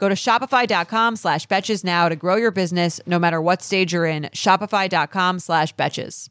Go to shopify.com slash betches now to grow your business no matter what stage you're in. Shopify.com slash betches.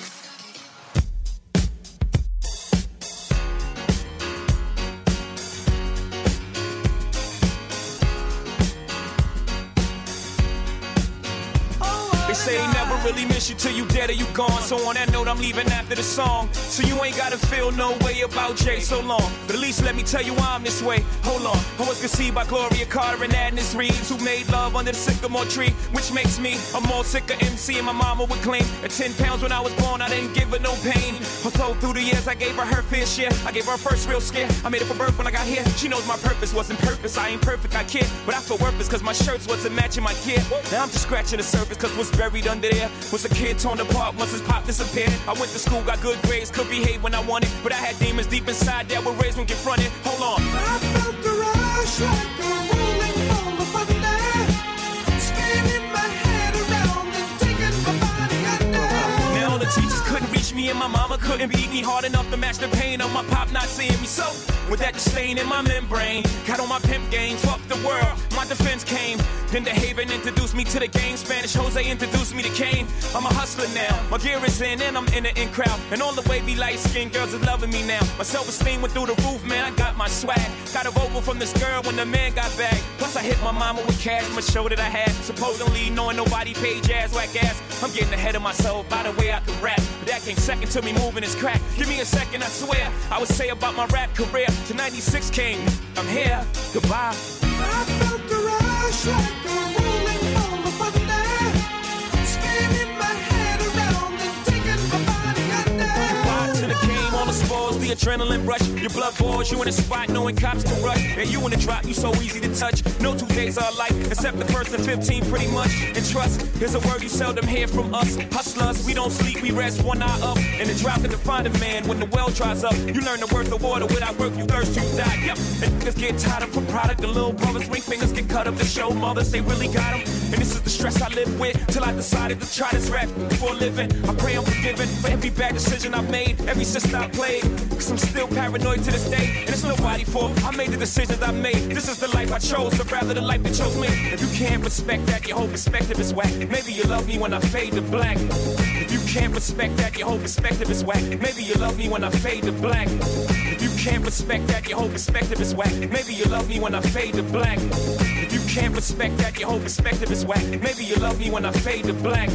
They say they never really miss you till you dead or you gone. So on that note, I'm leaving after the song. So you ain't gotta feel no way about Jay so long. But at least let me tell you why I'm this way. Hold on. I was conceived by Gloria Carter and Adnis Reeves, who made love under the sycamore tree, which makes me a more sicker MC. And my mama would claim at 10 pounds when I was born, I didn't give her no pain. Although through the years I gave her her fair share, I gave her first real scare. I made it for birth when I got here. She knows my purpose wasn't purpose. I ain't perfect, I kid, but I feel worthless cause my shirts wasn't matching my kid. Now I'm just scratching the surface cause what's buried under there was a kid torn apart once his pop disappeared. I went to school, got good grades, could behave when I wanted, but I had demons deep inside that were raised when confronted. Hold on. I felt the rush like a me and my mama couldn't beat me hard enough to match the pain of my pop not seeing me. So with that disdain in my membrane, got on my pimp game, fuck the world. My defense came. Then the Haven introduced me to the game. Spanish Jose introduced me to Kane. I'm a hustler now. My gear is in and I'm in the in crowd. And all the wavy light skinned girls is loving me now. My self esteem went through the roof, man. I got my swag. Got a vocal from this girl when the man got back. Plus I hit my mama with cash from a show that I had. Supposedly knowing nobody paid jazz whack ass. I'm getting ahead of myself by the way I can rap. But that came second to me moving his crack. Give me a second, I swear. I would say about my rap career. To 96 came. I'm here. Goodbye. I felt the rush like a all the adrenaline rush. Your blood boils, you in a spot, knowing cops can rush. And you in the drop, you so easy to touch. No two days are alike, except the first and 15, pretty much. And trust is a word you seldom hear from us. Hustlers, we don't sleep, we rest one eye up. And the drought can define a man when the well dries up. You learn the worth of water, without work, you thirst, you die. Yep. And niggas get tired of a product, the little brothers, ring fingers get cut up to show mothers they really got them. And this is the stress I live with till I decided to try this rap for a living. I pray I'm forgiven for every bad decision I've made, every sister I played. Cause I'm still paranoid to this day, and it's nobody fault. I made the decisions I made. This is the life I chose, but rather the life that chose me. If you can't respect that, your whole perspective is whack. Maybe you love me when I fade to black. If you can't respect that, your whole perspective is whack. Maybe you love me when I fade to black. If you can't respect that, your whole perspective is whack. Maybe you love me when I fade to black. If you can't respect that, your whole perspective is whack. Maybe you love me when I fade to black.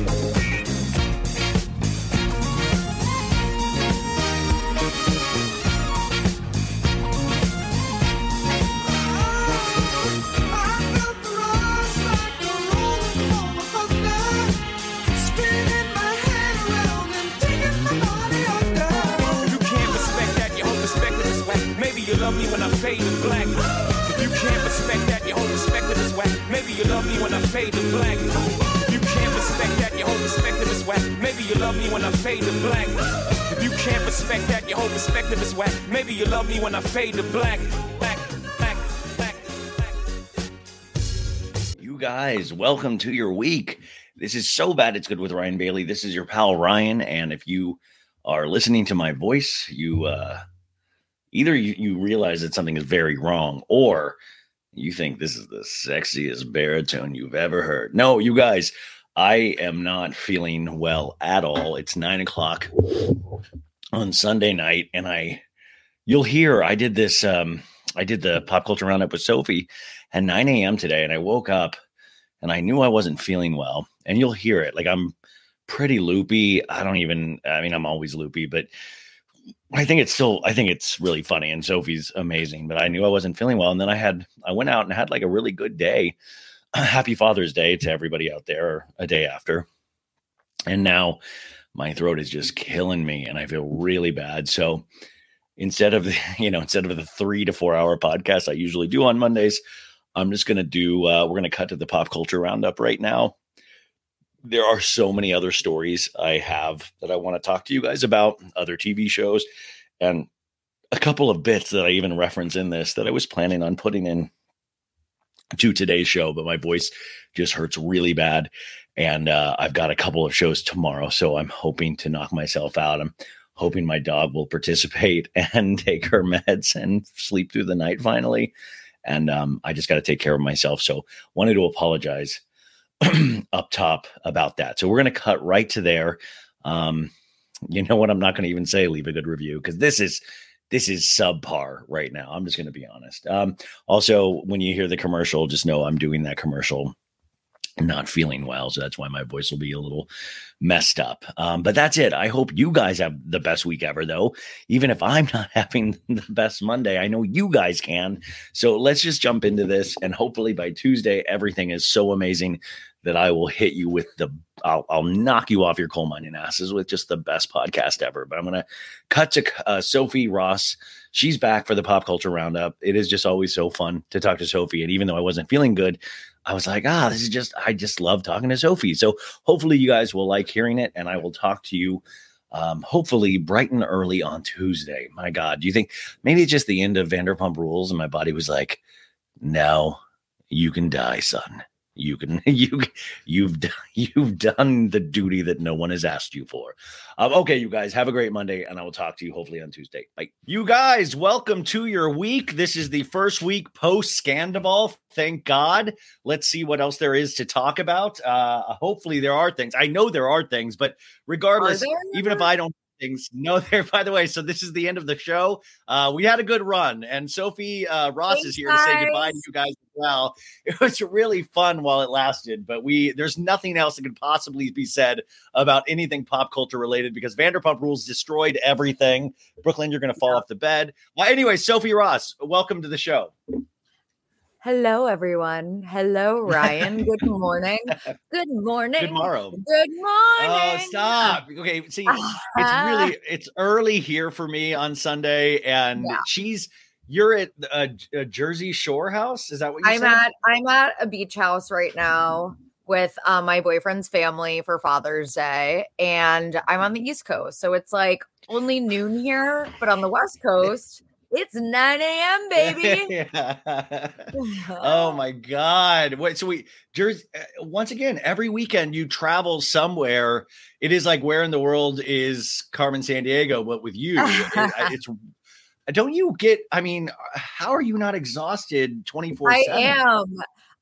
When I fade to black. If you can't respect that, your whole perspective is whack. Maybe you love me when I fade to black. You guys, welcome to your week. This is so bad it's good with Ryan Bailey. This is your pal Ryan, and if you are listening to my voice, you uh either you, you realize that something is very wrong, or you think this is the sexiest baritone you've ever heard. No, you guys, I am not feeling well at all. It's nine o'clock on Sunday night, and I you'll hear I did this um I did the pop culture roundup with Sophie at 9 a.m. today, and I woke up and I knew I wasn't feeling well. And you'll hear it. Like I'm pretty loopy. I don't even, I mean, I'm always loopy, but I think it's still, I think it's really funny. And Sophie's amazing, but I knew I wasn't feeling well. And then I had, I went out and had like a really good day. Happy Father's Day to everybody out there, a day after. And now my throat is just killing me and I feel really bad. So instead of, you know, instead of the three to four hour podcast I usually do on Mondays, I'm just going to do, uh, we're going to cut to the pop culture roundup right now. There are so many other stories I have that I want to talk to you guys about, other TV shows, and a couple of bits that I even reference in this that I was planning on putting in to today's show, but my voice just hurts really bad. And uh, I've got a couple of shows tomorrow. So I'm hoping to knock myself out. I'm hoping my dog will participate and take her meds and sleep through the night finally and um, I just got to take care of myself. So wanted to apologize up top about that. So we're going to cut right to there. Um, you know what? I'm not going to even say leave a good review because this is this is subpar right now. I'm just going to be honest. Um, also, when you hear the commercial, just know I'm doing that commercial not feeling well. So that's why my voice will be a little messed up. Um, but that's it. I hope you guys have the best week ever, though. Even if I'm not having the best Monday, I know you guys can. So let's just jump into this. And hopefully by Tuesday, everything is so amazing that I will hit you with the, I'll, I'll knock you off your coal mining asses with just the best podcast ever. But I'm going to cut to uh, Sophie Ross. She's back for the pop culture roundup. It is just always so fun to talk to Sophie. And even though I wasn't feeling good, I was like, ah, this is just, I just love talking to Sophie. So hopefully you guys will like hearing it. And I will talk to you um, hopefully bright and early on Tuesday. My God, do you think maybe it's just the end of Vanderpump Rules? And my body was like, no, you can die, son. You can you you've done you've done the duty that no one has asked you for. Um, okay, you guys have a great Monday, and I will talk to you hopefully on Tuesday. Bye. You guys, welcome to your week. This is the first week post Scandoval. Thank God. Let's see what else there is to talk about. Uh, hopefully, there are things. I know there are things, but regardless, there? even if I don't things. No, there. By the way, so this is the end of the show. Uh, we had a good run, and Sophie uh, Ross Thanks, is here to say goodbye to you guys as well. It was really fun while it lasted, but we there's nothing else that could possibly be said about anything pop culture related because Vanderpump Rules destroyed everything. Brooklyn, you're going to fall off the bed. Well, anyway, Sophie Ross, welcome to the show. Hello, everyone. Hello, Ryan. Good morning. Good morning. Good morrow. Good morning. Oh, stop. Okay, see, it's Ah. really it's early here for me on Sunday, and Yeah. she's you're at a, a Jersey Shore house. Is that what you said? I'm said? at I'm at a beach house right now with um, my boyfriend's family for Father's Day, and I'm on the East Coast, so it's like only noon here, but on the West Coast, it's 9 a.m. baby. Yeah. oh my God! Wait, so we Jersey uh, once again every weekend you travel somewhere. It is like where in the world is Carmen Sandiego? But with you, it- it's don't you get? I mean, how are you not exhausted twenty four I seven? am.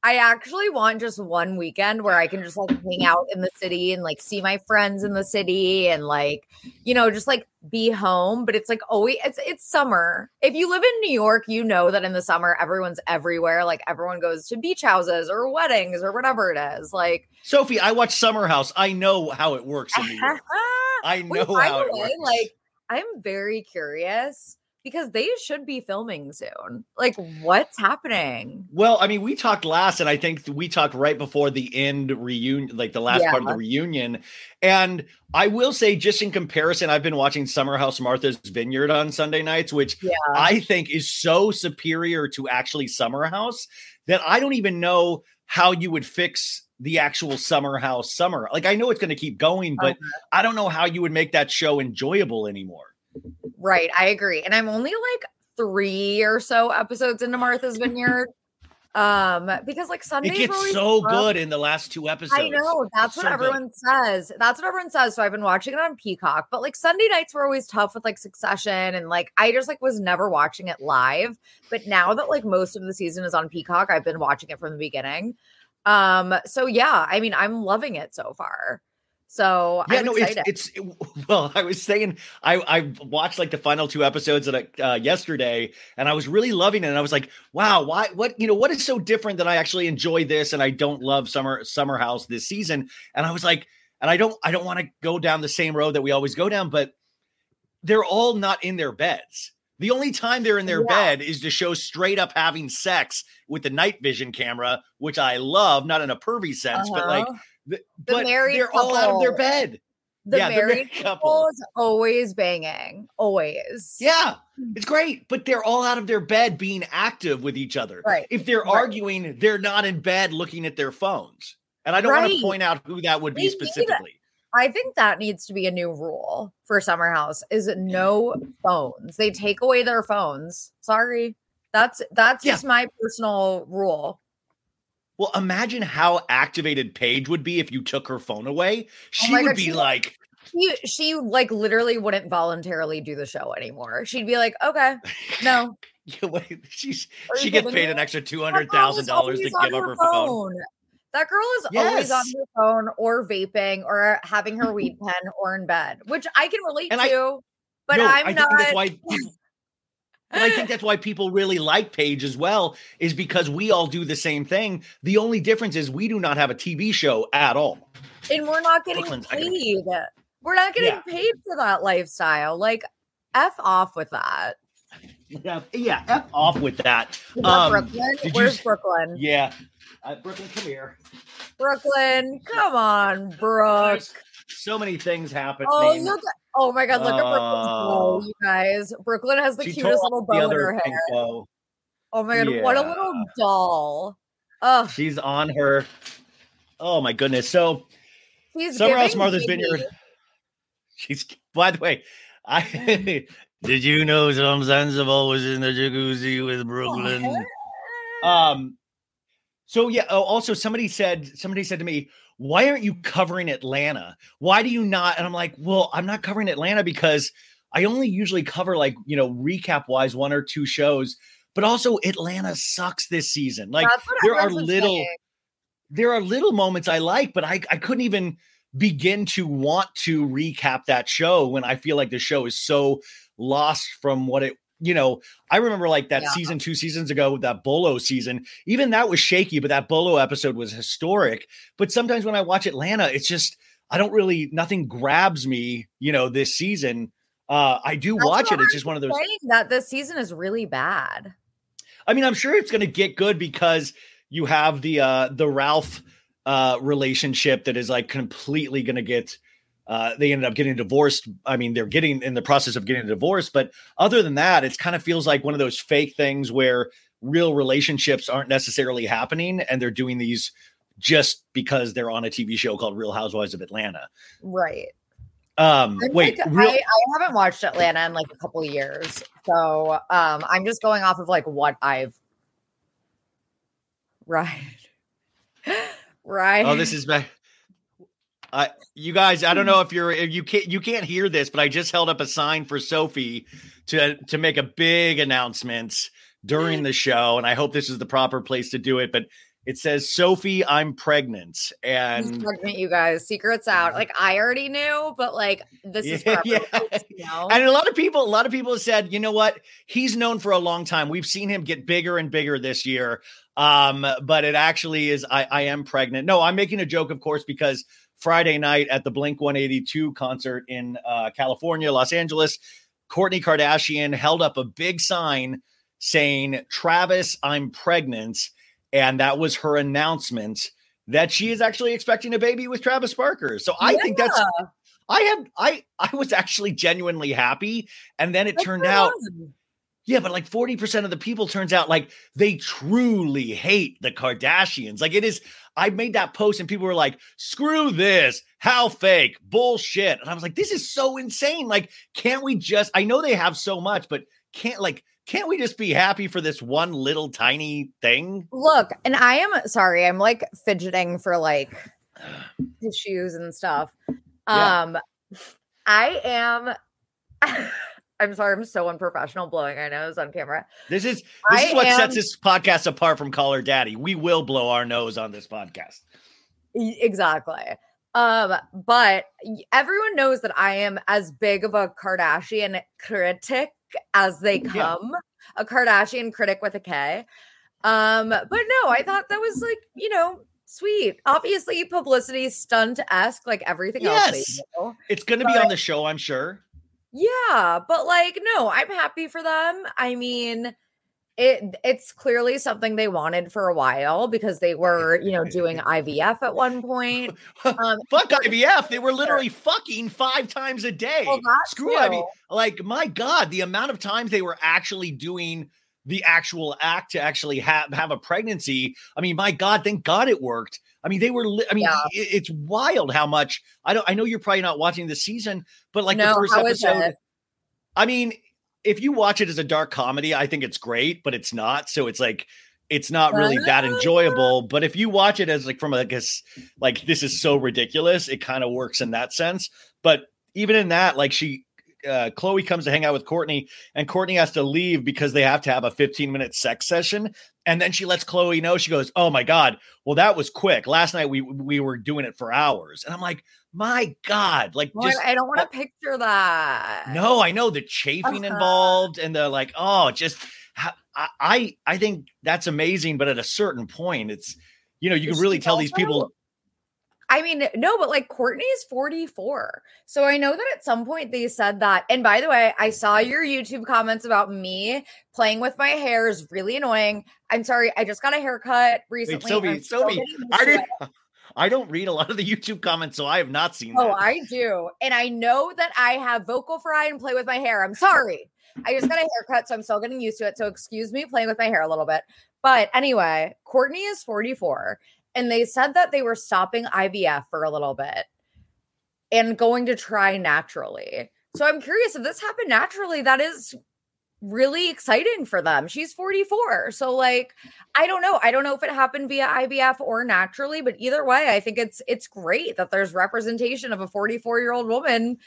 I actually want just one weekend where I can just like hang out in the city and like see my friends in the city and like, you know, just like be home. But it's like always it's it's summer. If you live in New York, you know that in the summer everyone's everywhere. Like everyone goes to beach houses or weddings or whatever it is. Like Sophie, I watch Summer House. I know how it works in New York. I know Wait, how the it way, works. like I'm very curious because they should be filming soon. Like what's happening? Well, I mean, we talked last, and I think we talked right before the end reunion, like the last part of the reunion. And I will say, just in comparison, I've been watching Summer House Martha's Vineyard on Sunday nights, which Yeah. I think is so superior to actually Summer House that I don't even know how you would fix the actual Summer House summer. Like, I know it's going to keep going, but Uh-huh. I don't know how you would make that show enjoyable anymore. Right, I agree. And I'm only like three or so episodes into Martha's Vineyard. Um, because like Sundays It gets so rough. good in the last two episodes. I know that's what So good. everyone says. That's what everyone says. So I've been watching it on Peacock, but like Sunday nights were always tough with like Succession, and like I just like was never watching it live. But now that like most of the season is on Peacock, I've been watching it from the beginning. Um, so yeah, I mean, I'm loving it so far. So Yeah, I'm no, excited. it's it's it- well. I was saying I I watched like the final two episodes of uh, yesterday, and I was really loving it. And I was like, wow, why? What you know? What is so different that I actually enjoy this, and I don't love Summer Summer House this season? And I was like, and I don't I don't want to go down the same road that we always go down, but they're all not in their beds. The only time they're in their Yeah. bed is to show straight up having sex with the night vision camera, which I love, not in a pervy sense, but like, Uh-huh. The, The but married they're all out of their bed. the yeah, the married married couple. couple is always banging, always. Yeah, hmm. it's great, but they're all out of their bed being active with each other. Right, If they're right. arguing, they're not in bed looking at their phones. And I don't want to point out who that would be They specifically. I think that needs to be a new rule for Summer House is no phones. They take away their phones. Sorry. That's that's Yeah. just my personal rule. Well, imagine how activated Paige would be if you took her phone away. Oh she oh would God, be she- like, She she like literally wouldn't voluntarily do the show anymore. She'd be like, "Okay, no." "Yeah, wait, she's Are she gets paid an extra two hundred thousand dollars to give up her phone. That girl is always on her phone or vaping or having her weed pen or in bed, which I can relate And I- to. but No, I'm I not. think that's why but I think that's why people really like Paige as well, is because we all do the same thing. The only difference is we do not have a TV show at all. and we're not getting Brooklyn's not gonna paid. We're not getting Yeah. paid for that lifestyle. Like, f off with that. Yeah, yeah. F off with that Um, Brooklyn? you Where's s- Brooklyn? Yeah, uh, Brooklyn, come here. Brooklyn, come on, Brooke. So many things happening. Oh, look! At, oh my God, look at Brooklyn's bow, Oh. you guys. Brooklyn has the cutest little bow in her hair. bow. Oh my God, what a little doll. Oh, She's on her. Oh my goodness. So she's House giving Martha's Vineyard. She's by the way, I did you know some sensible was in the jacuzzi with Brooklyn? Um so yeah, oh, also somebody said somebody said to me, why aren't you covering Atlanta? Why do you not? And I'm like, well, I'm not covering Atlanta because I only usually cover like, you know, recap wise one or two shows, but also Atlanta sucks this season. Like there are little saying. there are little moments I like, but I, I couldn't even begin to want to recap that show when I feel like the show is so lost from what it, you know, I remember like that Yeah. season two seasons ago, that Bolo season, even that was shaky, but that Bolo episode was historic. But sometimes when I watch Atlanta, it's just, I don't really, nothing grabs me, you know, this season. Uh, I do That's watch it. It's just one of those. That this season is really bad. I mean, I'm sure it's going to get good because you have the uh the Ralph uh relationship that is like completely going to get uh they ended up getting divorced. I mean, they're getting in the process of getting a divorce, but other than that, it kind of feels like one of those fake things where real relationships aren't necessarily happening and they're doing these just because they're on a TV show called Real Housewives of Atlanta. Right. Um I'm wait, like, real I, I haven't watched Atlanta in like a couple of years. So um I'm just going off of like what I've right. right. Oh, this is bad. I you guys, I don't know if you're if you can't you can't hear this, but I just held up a sign for Sophie to to make a big announcement during the show, and I hope this is the proper place to do it. But It says, Sophie, I'm pregnant. And pregnant, you guys. Secrets out. Like I already knew, but like this is for Yeah, yeah. else know. and a lot of people, a lot of people have said, you know what? He's known for a long time. We've seen him get bigger and bigger this year. Um, but it actually is I, I am pregnant. No, I'm making a joke, of course, because Friday night at the Blink 182 concert in uh, California, Los Angeles, Kourtney Kardashian held up a big sign saying, Travis, I'm pregnant. And that was her announcement that she is actually expecting a baby with Travis Barker. So I think that's I have I I was actually genuinely happy. And then it good turned out, yeah, but like 40% of the people turns out like they truly hate the Kardashians. Like it is, I made that post and people were like, screw this, how fake, bullshit. And I was like, this is so insane. Like, can't we just I know they have so much, but can't like can't we just be happy for this one little tiny thing? Look, and I am sorry, I'm like fidgeting for like tissues and stuff. Yeah. Um I am I'm sorry, I'm so unprofessional blowing my nose on camera. This is this I is what am- sets this podcast apart from Call Her Daddy. We will blow our nose on this podcast. Exactly. Um, but everyone knows that I am as big of a Kardashian critic as they Yeah. come. A Kardashian critic with a K. Um, but no, I thought that was like, you know, sweet. Obviously, publicity stunt esque, like everything else Yes. do. It's going to be on the show, I'm sure. Yeah, but like, no, I'm happy for them. I mean, it it's clearly something they wanted for a while because they were, you know, doing IVF at one point. Um, Fuck IVF. They were literally fucking five times a day. Well, Screw too. IVF. Like, my God, the amount of times they were actually doing the actual act to actually have, have a pregnancy. I mean, my God, thank God it worked. I mean, they were, li- I mean, Yeah. it- it's wild how much I don't, I know you're probably not watching the season, but like the first episode. I mean, if you watch it as a dark comedy, I think it's great, but it's not. So it's like it's not really that enjoyable. But if you watch it as like from like a like this is so ridiculous, it kind of works in that sense. But even in that, like she uh Chloe comes to hang out with Kourtney, and Kourtney has to leave because they have to have a 15 minute sex session. And then she lets Chloe know, she goes, Oh my God, well, that was quick. Last night we we were doing it for hours. And I'm like, my God, like Well, just I don't want to picture that. no, I know the chafing Uh-huh. involved and the like, oh, just I, I I think that's amazing, but at a certain point, it's you know, you can really tell these people I mean, no, but like Kourtney's 44. So I know that at some point they said that. And by the way, I saw your YouTube comments about me playing with my hair is really annoying. I'm sorry, I just got a haircut recently. Sylvie, I'm Sylvie, getting I didn't. I don't read a lot of the YouTube comments, so I have not seen Oh, that. I do. And I know that I have vocal fry and play with my hair. I'm sorry. I just got a haircut, so I'm still getting used to it. So excuse me playing with my hair a little bit. But anyway, Kourtney is 44, and they said that they were stopping IVF for a little bit and going to try naturally. So I'm curious if this happened naturally, that is really exciting for them. She's 44. So like I don't know. I don't know if it happened via IVF or naturally, but either way, I think it's it's great that there's representation of a 44-year-old woman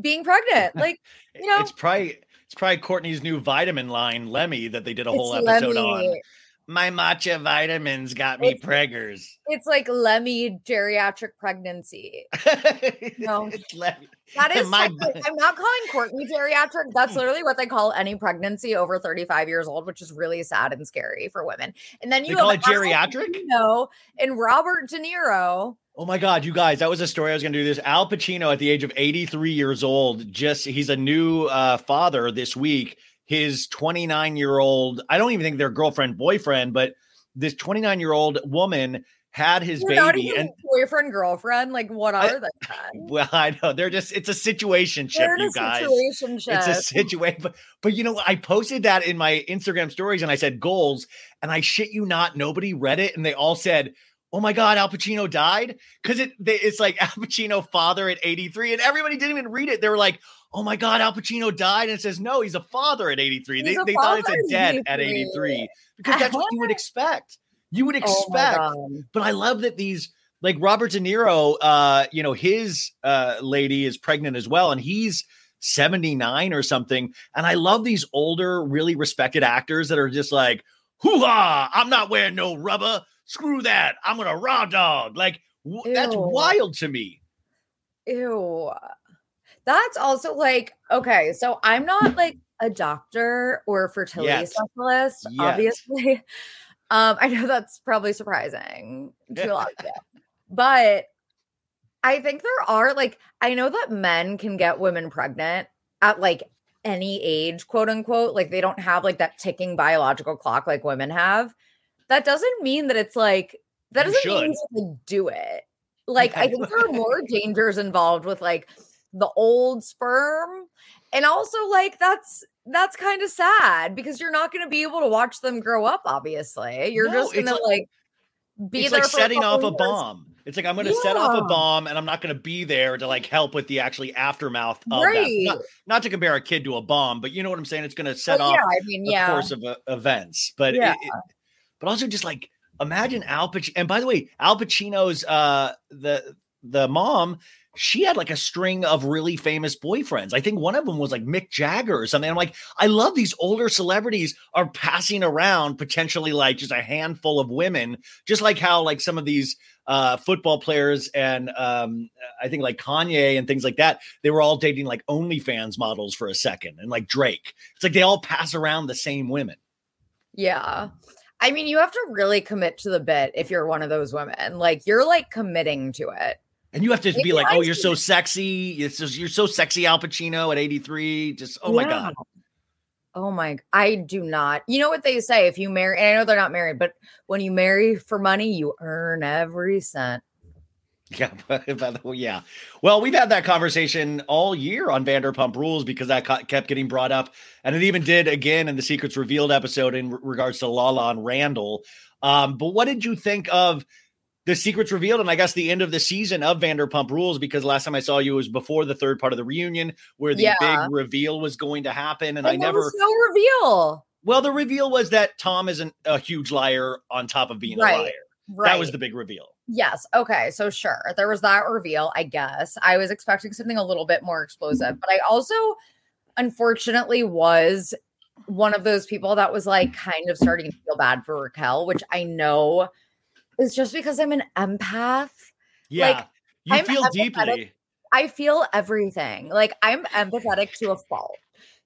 being pregnant. Like, you know, it's probably it's probably Kourtney's new vitamin line, Lemme, that they did a whole episode Lemme. on. My matcha vitamins got me It's- preggers. It's like Lemme geriatric pregnancy. No. Lemme. That is My I'm not calling Kourtney geriatric. That's literally what they call any pregnancy over 35 years old, which is really sad and scary for women. And then you call it geriatric? No, and Robert De Niro. Oh my God, you guys, that was a story I was going to do this. Al Pacino, at the age of 83 years old, just he's a new uh, father this week. His 29 year old, I don't even think they're girlfriend, boyfriend, but this 29 year old woman had his You're baby. And boyfriend, girlfriend. Like, what I- are they? then? well, I know they're just, it's a situation ship, you guys. situationship. It's a situation, but but you know what? I posted that in my Instagram stories and I said goals, and I shit you not, nobody read it, and they all said, "Oh my god, Al Pacino died," because it they, it's like Al Pacino father at eighty three, and everybody didn't even read it. They were like, "Oh my god, Al Pacino died," and it says no, he's a father at eighty three. They He's a they thought it father said at dead at 83. because that's what you would expect. You would Oh expect God. but I love that these like Robert De Niro, uh, you know, his uh lady is pregnant as well, and he's 79 or something. And I love these older, really respected actors that are just like, hoo ha, I'm not wearing no rubber. screw that. I'm gonna raw dog. Like wh- that's wild to me. Ew. That's also like, okay, so I'm not like a doctor or a fertility Yet. specialist, Yet. obviously. Um, I know that's probably surprising to a lot of people. But I think there are like, I know that men can get women pregnant at like any age, quote unquote. Like they don't have like that ticking biological clock like women have. That doesn't mean that it's like, that doesn't mean you do it. Like I think there are more dangers involved with like the old sperm. And also like that's that's kind of sad because you're not going to be able to watch them grow up obviously. You're No, just going to like- like be like setting off couple a years. bomb. It's like I'm gonna set off a bomb and I'm not gonna be there to like help with the actually aftermath of that. Right. Not, not to compare a kid to a bomb, but you know what I'm saying? It's gonna set Well, off yeah, I mean, a yeah. course of uh, events. But it- it, but also just like imagine Al Pacino. And by the way, Al Pacino's uh the the mom. She had like a string of really famous boyfriends. I think one of them was like Mick Jagger or something. I'm like, I love these older celebrities are passing around potentially like just a handful of women, just like how like some of these uh football players and um I think like Kanye and things like that, they were all dating like OnlyFans models for a second and like Drake. It's like they all pass around the same women. Yeah. I mean, you have to really commit to the bit if you're one of those women. Like you're like committing to it. And you have to be like, oh, you're so sexy. It's just, you're so sexy, Al Pacino at 83. Just oh my god. Oh my I do not. You know what they say if you marry and I know they're not married, but when you marry for money, you earn every cent. Yeah, but, but- well, yeah. Well, we've had that conversation all year on Vanderpump Rules because that co- kept getting brought up, and it even did again in the Secrets Revealed episode in re- regards to Lala and Randall. Um, but what did you think of the Secrets Revealed, and I guess the end of the season of Vanderpump Rules? Because last time I saw you was before the third part of the reunion, where the Yeah. big reveal was going to happen, and I And there never. was no reveal. Well, the reveal was that Tom isn't a huge liar on top of being Right, a liar. Right. That was the big reveal. Yes. Okay. So sure, there was that reveal. I guess I was expecting something a little bit more explosive, but I also, unfortunately, was one of those people that was like kind of starting to feel bad for Raquel, which I know is just because I'm an empath. Yeah, Like, you I'm feel empathetic. deeply. I feel everything. Like I'm empathetic to a fault.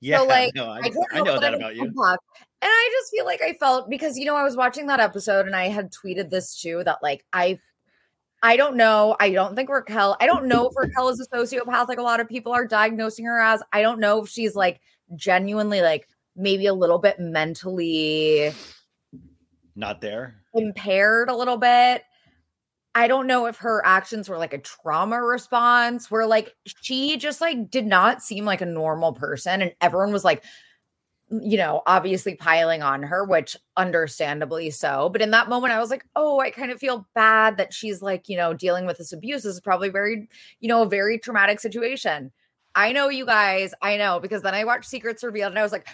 Yeah, like, no, I, can't I know that about you. empath. And I just feel like I felt because you know I was watching that episode and I had tweeted this too that like I I don't know. I don't think Raquel, I don't know if Raquel is a sociopath like a lot of people are diagnosing her as. I don't know if she's like genuinely like maybe a little bit mentally Not there. impaired a little bit. I don't know if her actions were like a trauma response where like she just like did not seem like a normal person and everyone was like you know, obviously piling on her, which understandably so. But in that moment, I was like, oh, I kind of feel bad that she's like, you know, dealing with this abuse. This is probably very, you know, a very traumatic situation. I know you guys, I know, because then I watched Secrets Revealed and I was like,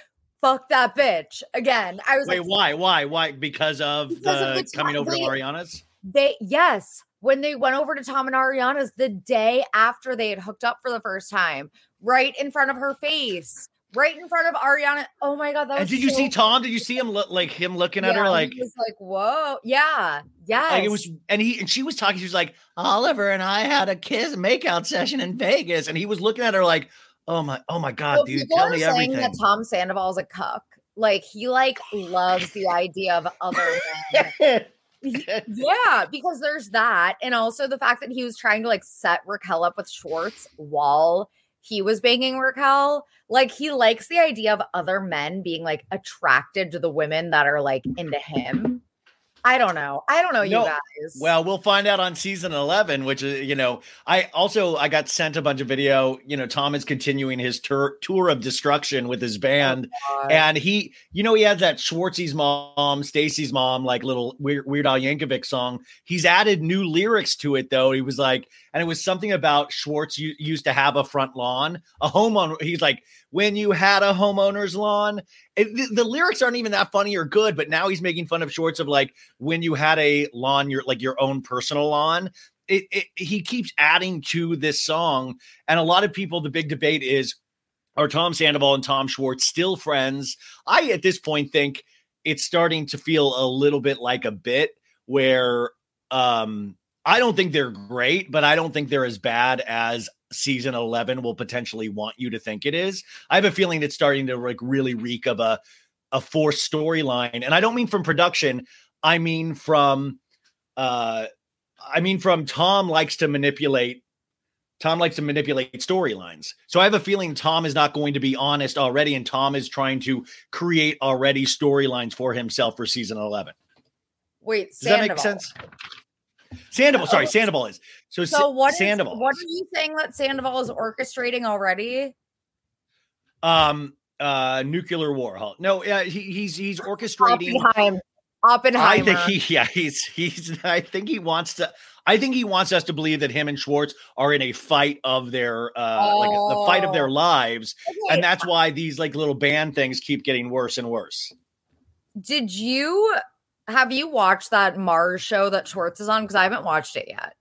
fuck that bitch. Again, I was Wait, like, why? Why? Why? Because of Because the, of the coming time- over to they- Ariana's? they yes when they went over to tom and ariana's the day after they had hooked up for the first time right in front of her face right in front of ariana oh my god that was And did you see Tom? Did you see him look like him looking at her like he was like whoa yeah yeah. like it was and he and she was talking, she was like, Oliver and I had a kiss makeout session in Vegas. And he was looking at her like, Oh my, oh my God, Well, dude, people tell are me saying everything. that tom sandoval is a cuck like he like loves the idea of other men yeah, because there's that. And also the fact that he was trying to like set Raquel up with Schwartz while he was banging Raquel. Like he likes the idea of other men being like attracted to the women that are like into him. I don't know. I don't know, you guys. Well, we'll find out on season 11, which is, you know, I also, I got sent a bunch of video, you know, Tom is continuing his tour, tour of destruction with his oh, band. God. And he, you know, he had that Schwartzy's mom, Stacy's mom, like little Weird, Weird Al Yankovic song. He's added new lyrics to it, though. He was like, and it was something about Schwartz used to have a front lawn, a homeowner. He's like, when you had a homeowner's lawn. It, the, the lyrics aren't even that funny or good, but now he's making fun of Schwartz of like when you had a lawn, your like your own personal lawn. It, it he keeps adding to this song, and a lot of people. The big debate is are Tom Sandoval and Tom Schwartz still friends? I, at this point, think it's starting to feel a little bit like a bit where um I don't think they're great, but I don't think they're as bad as season 11 will potentially want you to think it is. I have a feeling it's starting to like really reek of a a forced storyline. And I don't mean from production, I mean from uh I mean from Tom likes to manipulate Tom likes to manipulate storylines. So I have a feeling Tom is not going to be honest already and Tom is trying to create already storylines for himself for season 11. Wait, Does that make sense? Sandoval, sorry, Sandoval is. So, So what is Sandoval. what are you saying that Sandoval is orchestrating already? um uh nuclear war huh? no uh, he, he's he's orchestrating Oppenheim. i Oppenheimer. think he yeah he's he's i think he wants to i think he wants us to believe that him and schwartz are in a fight of their uh like the fight of their Oh. lives Okay, and that's why these like little band things keep getting worse and worse Did you have you watched that Mars show that Schwartz is on? Because I haven't watched it yet.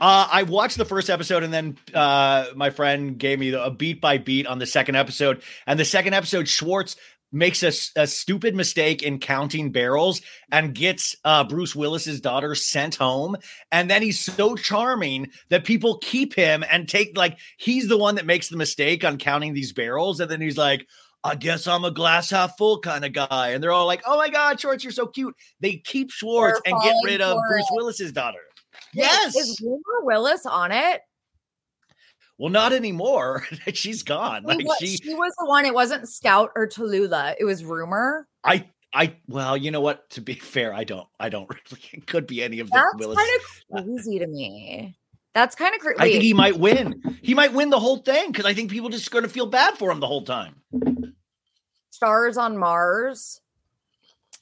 Uh, I watched the first episode and then uh, my friend gave me a beat by beat on the second episode. And the second episode, Schwartz makes a stupid mistake in counting barrels and gets uh, Bruce Willis's daughter sent home. And then he's so charming that people keep him and take like he's the one that makes the mistake on counting these barrels. And then he's like, I guess I'm a glass half full kind of guy. And they're all like, oh my God, Schwartz, you're so cute. They keep Schwartz They're and get rid of Bruce it. Willis's daughter. Yes. Is Rumor Willis on it? Well, not anymore. She's gone. Like what- she, she was the one. It wasn't Scout or Tallulah. It was Rumor. I, I. Well, you know what? To be fair, I don't. I don't really. It could be any of the That's Willis. kind of crazy to me. That's kind of crazy. I think he might win. He might win the whole thing because I think people just going to feel bad for him the whole time. Stars on Mars.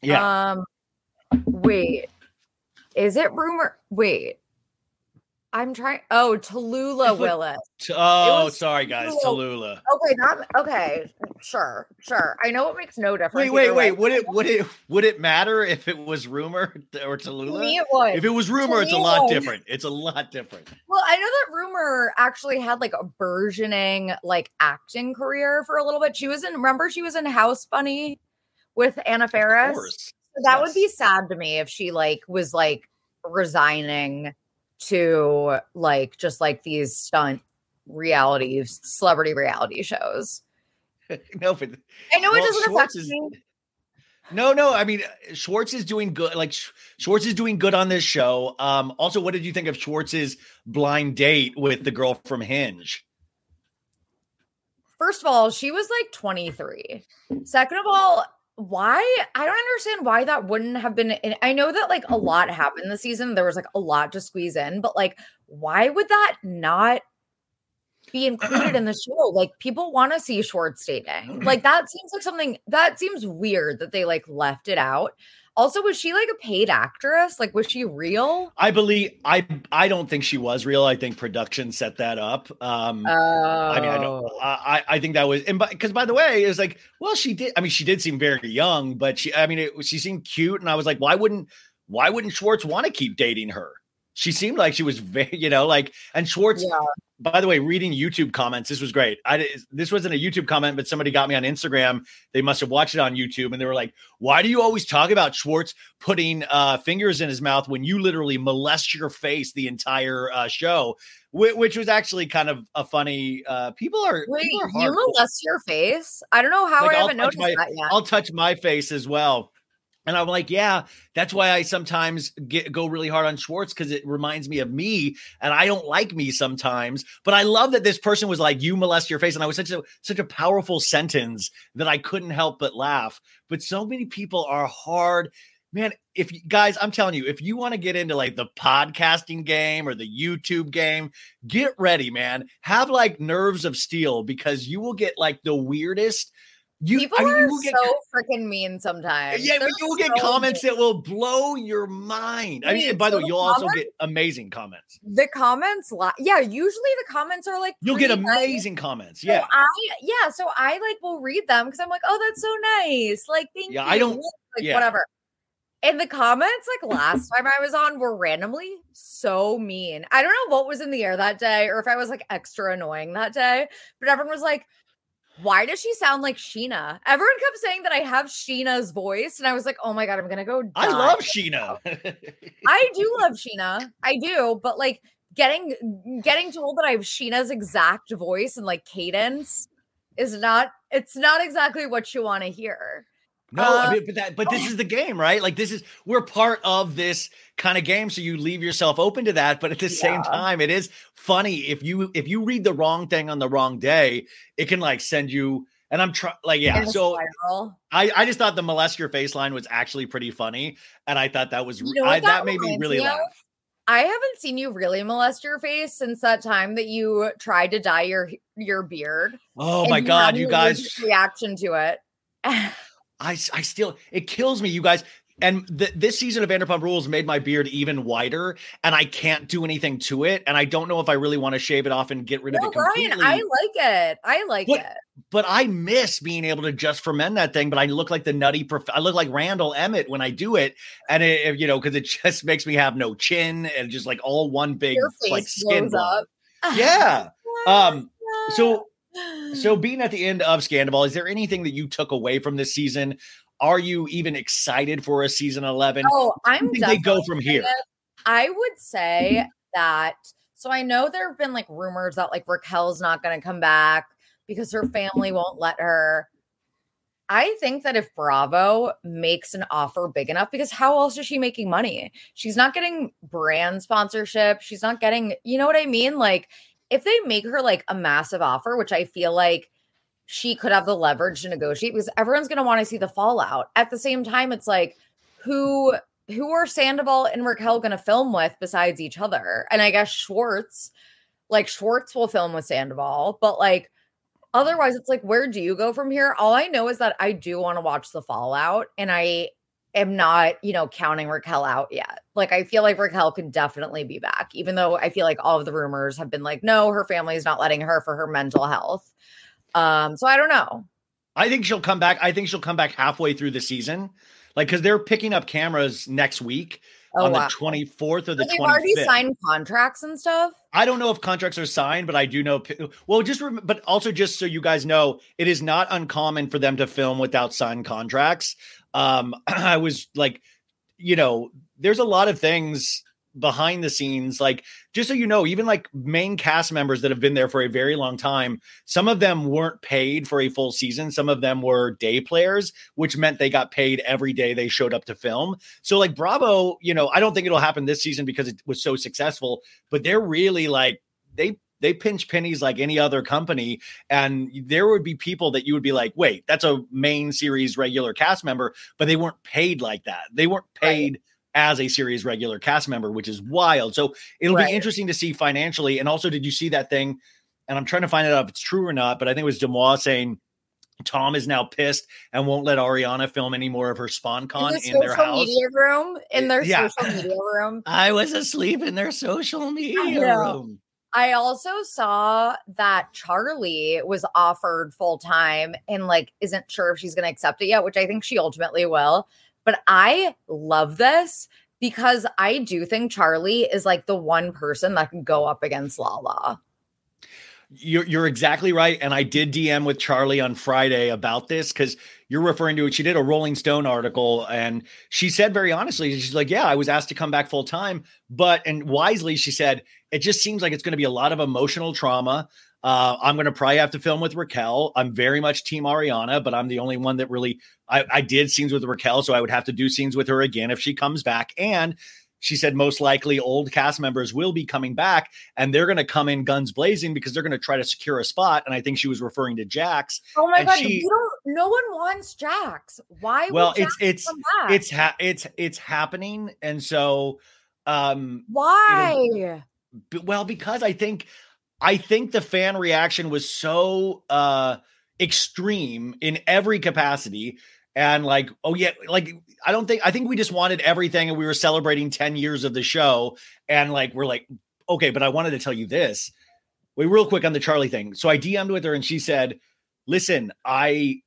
Yeah. Um, wait, is it rumor? Wait, I'm trying. Oh, Tallulah Willis. Oh, sorry, guys. Tallulah. Okay, that okay. Sure, sure. I know it makes no difference. Wait, wait, either way. wait. Would it would it would it matter if it was rumor or To Tallulah? me, it would. If it was rumor, it's a it lot different. It's a lot different. Well, I know that Rumor actually had like a burgeoning like acting career for a little bit. She was in. Remember, she was in House Bunny with Anna Of Faris. course. that would be sad to me if she like was like resigning to like just like these stunt reality celebrity reality shows. no, but I know it doesn't Schwartz affect is- me. No, no. I mean, Schwartz is doing good. Like Sch- Schwartz is doing good on this show. Um, also, what did you think of Schwartz's blind date with the girl from Hinge? First of all, she was like 23. Second of all, why? I don't understand why that wouldn't have been. And I know that like a mm-hmm. lot happened this season. There was like a lot to squeeze in, but like, why would that not be included in the show? Like, people want to see Schwartz dating. Like, that seems like something that seems weird that they like left it out. Also, was she like a paid actress? Like, was she real? I believe I. I don't think she was real. I think production set that up. Um, Oh, I mean, I don't. I I- I think that was, and because by the way, it was like, well, she did. I mean, she did seem very young, but she. I mean, it, she seemed cute, and I was like, why wouldn't, why wouldn't Schwartz want to keep dating her? She seemed like she was very, you know, like, and Schwartz. Yeah. By the way, reading YouTube comments, this was great. I this wasn't a YouTube comment, but somebody got me on Instagram. They must have watched it on YouTube, and they were like, "Why do you always talk about Schwartz putting uh, fingers in his mouth when you literally molest your face the entire uh, show?" Wh- which was actually kind of a funny. Uh, people are Wait, people are you molest your face? I don't know how Like, I I'll haven't noticed my- that yet. I'll touch my face as well. And I'm like, yeah, that's why I sometimes get go really hard on Schwartz because it reminds me of me, and I don't like me sometimes. But I love that this person was like, "You molest your face," and I was such a such a powerful sentence that I couldn't help but laugh. But so many people are hard, man. If you guys, I'm telling you, if you want to get into like the podcasting game or the YouTube game, get ready, man. Have like nerves of steel because you will get like the weirdest. You, People I mean, you are will get so freaking mean sometimes. yeah, They're you will get comments mean. that will blow your mind. I mean, by the way, you'll also get amazing comments. the comments. Li- yeah, usually the comments are like You'll get pretty nice. amazing comments. So Yeah. I yeah, so I like will read them because I'm like, oh, that's so nice. Like, thank Yeah, you. I don't- like yeah. whatever. And the comments, like last time I was on, were randomly so mean. I don't know what was in the air that day or if I was like extra annoying that day, but everyone was like, why does she sound like Scheana? Everyone kept saying that I have Scheana's voice, and I was like, oh my god, I'm gonna go. I love Scheana. I do love Scheana. I do, but like getting getting told that I have Scheana's exact voice and like cadence is not. It's not exactly what you want to hear. No, Uh, I mean, but that, but this is the game, right? Like this is we're part of this kind of game, so you leave yourself open to that. But at the same time, it is funny if you if you read the wrong thing on the wrong day, it can like send you. And I'm trying, like, yeah. So spiral. I I just thought the molest your face line was actually pretty funny, and I thought that was You know I, that that made me really laugh. I haven't seen you really molest your face since that time that you tried to dye your your beard. Oh my god, you guys! reaction to it. I I still it kills me, you guys. And th- this season of Vanderpump Rules made my beard even wider, and I can't do anything to it. And I don't know if I really want to shave it off and get rid of no, it completely. Brian, I like it. I like What- it. but I miss being able to just ferment that thing. But I look like the nutty. Prof- I look like Randall Emmett when I do it, and it, you know because it just makes me have no chin and just like all one big Your like skin up. Yeah. Um. So so being at the end of Scandal, is there anything that you took away from this season? Are you even excited for a season eleven? Oh, I'm think they go from here? I would say mm-hmm. that. So I know there have been like rumors that like Raquel's not going to come back because her family won't let her. I think that if Bravo makes an offer big enough, because how else is she making money? She's not getting brand sponsorship. She's not getting, you know what I mean? Like, if they make her like a massive offer, which I feel like she could have the leverage to negotiate because everyone's going to want to see the fallout. At the same time, it's like, who who are Sandoval and Raquel going to film with besides each other? And I guess Schwartz, like Schwartz will film with Sandoval, but like otherwise, it's like, where do you go from here? All I know is that I do want to watch the fallout, and I am not, you know, counting Raquel out yet. Like, I feel like Raquel could definitely be back, even though I feel like all of the rumors have been like, no, her family is not letting her for her mental health. Um, so I don't know. I think she'll come back. I think she'll come back halfway through the season, like because they're picking up cameras next week Oh, on wow. the twenty fourth or the they've twenty already signed contracts and stuff. I don't know if contracts are signed, but I do know. Well, just rem- but also just so you guys know, it is not uncommon for them to film without signed contracts. Um, I was like, you know, there's a lot of things behind the scenes. Like, just so you know, even like main cast members that have been there for a very long time, some of them weren't paid for a full season. Some of them were day players, which meant they got paid every day they showed up to film. So, like, Bravo, you know, I don't think it'll happen this season because it was so successful, but they're really like, they, they pinch pennies like any other company. And there would be people that you would be like, wait, that's a main series regular cast member, but they weren't paid like that. They weren't paid as a series regular cast member, which is wild. So it'll Right. be interesting to see financially. And also, did you see that thing? And I'm trying to find out if it's true or not, but I think it was DeuxMoi saying Tom is now pissed and won't let Ariana film any more of her SpongeCon in the in their social house. media room in their Yeah. social media room I was asleep in their social media room. I also saw that charlie was offered full time and like isn't sure if she's going to accept it yet which i think she ultimately will but i love this because i do think charlie is like the one person that can go up against lala You're you're exactly right. And I did DM with Charlie on Friday about this because you're referring to it. She did a Rolling Stone article and she said very honestly, she's like, Yeah, I was asked to come back full time. But and wisely, she said, it just seems like it's going to be a lot of emotional trauma. Uh, I'm going to probably have to film with Raquel. I'm very much Team Ariana, but I'm the only one that really I, I did scenes with Raquel, so I would have to do scenes with her again if she comes back. And she said most likely old cast members will be coming back and they're going to come in guns blazing because they're going to try to secure a spot. And I think she was referring to Jax. oh my And god she- you don't no one wants jax why Well, would it's it's come back? it's ha- it's it's happening, and so um, why well because I think I think the fan reaction was so uh extreme in every capacity. And like, oh yeah, like I don't think I think we just wanted everything, and we were celebrating 10 years of the show. And like, we're like, okay, but I wanted to tell you this. Wait, real quick on the Charlie thing. So I DM'd with her and she said, Listen, I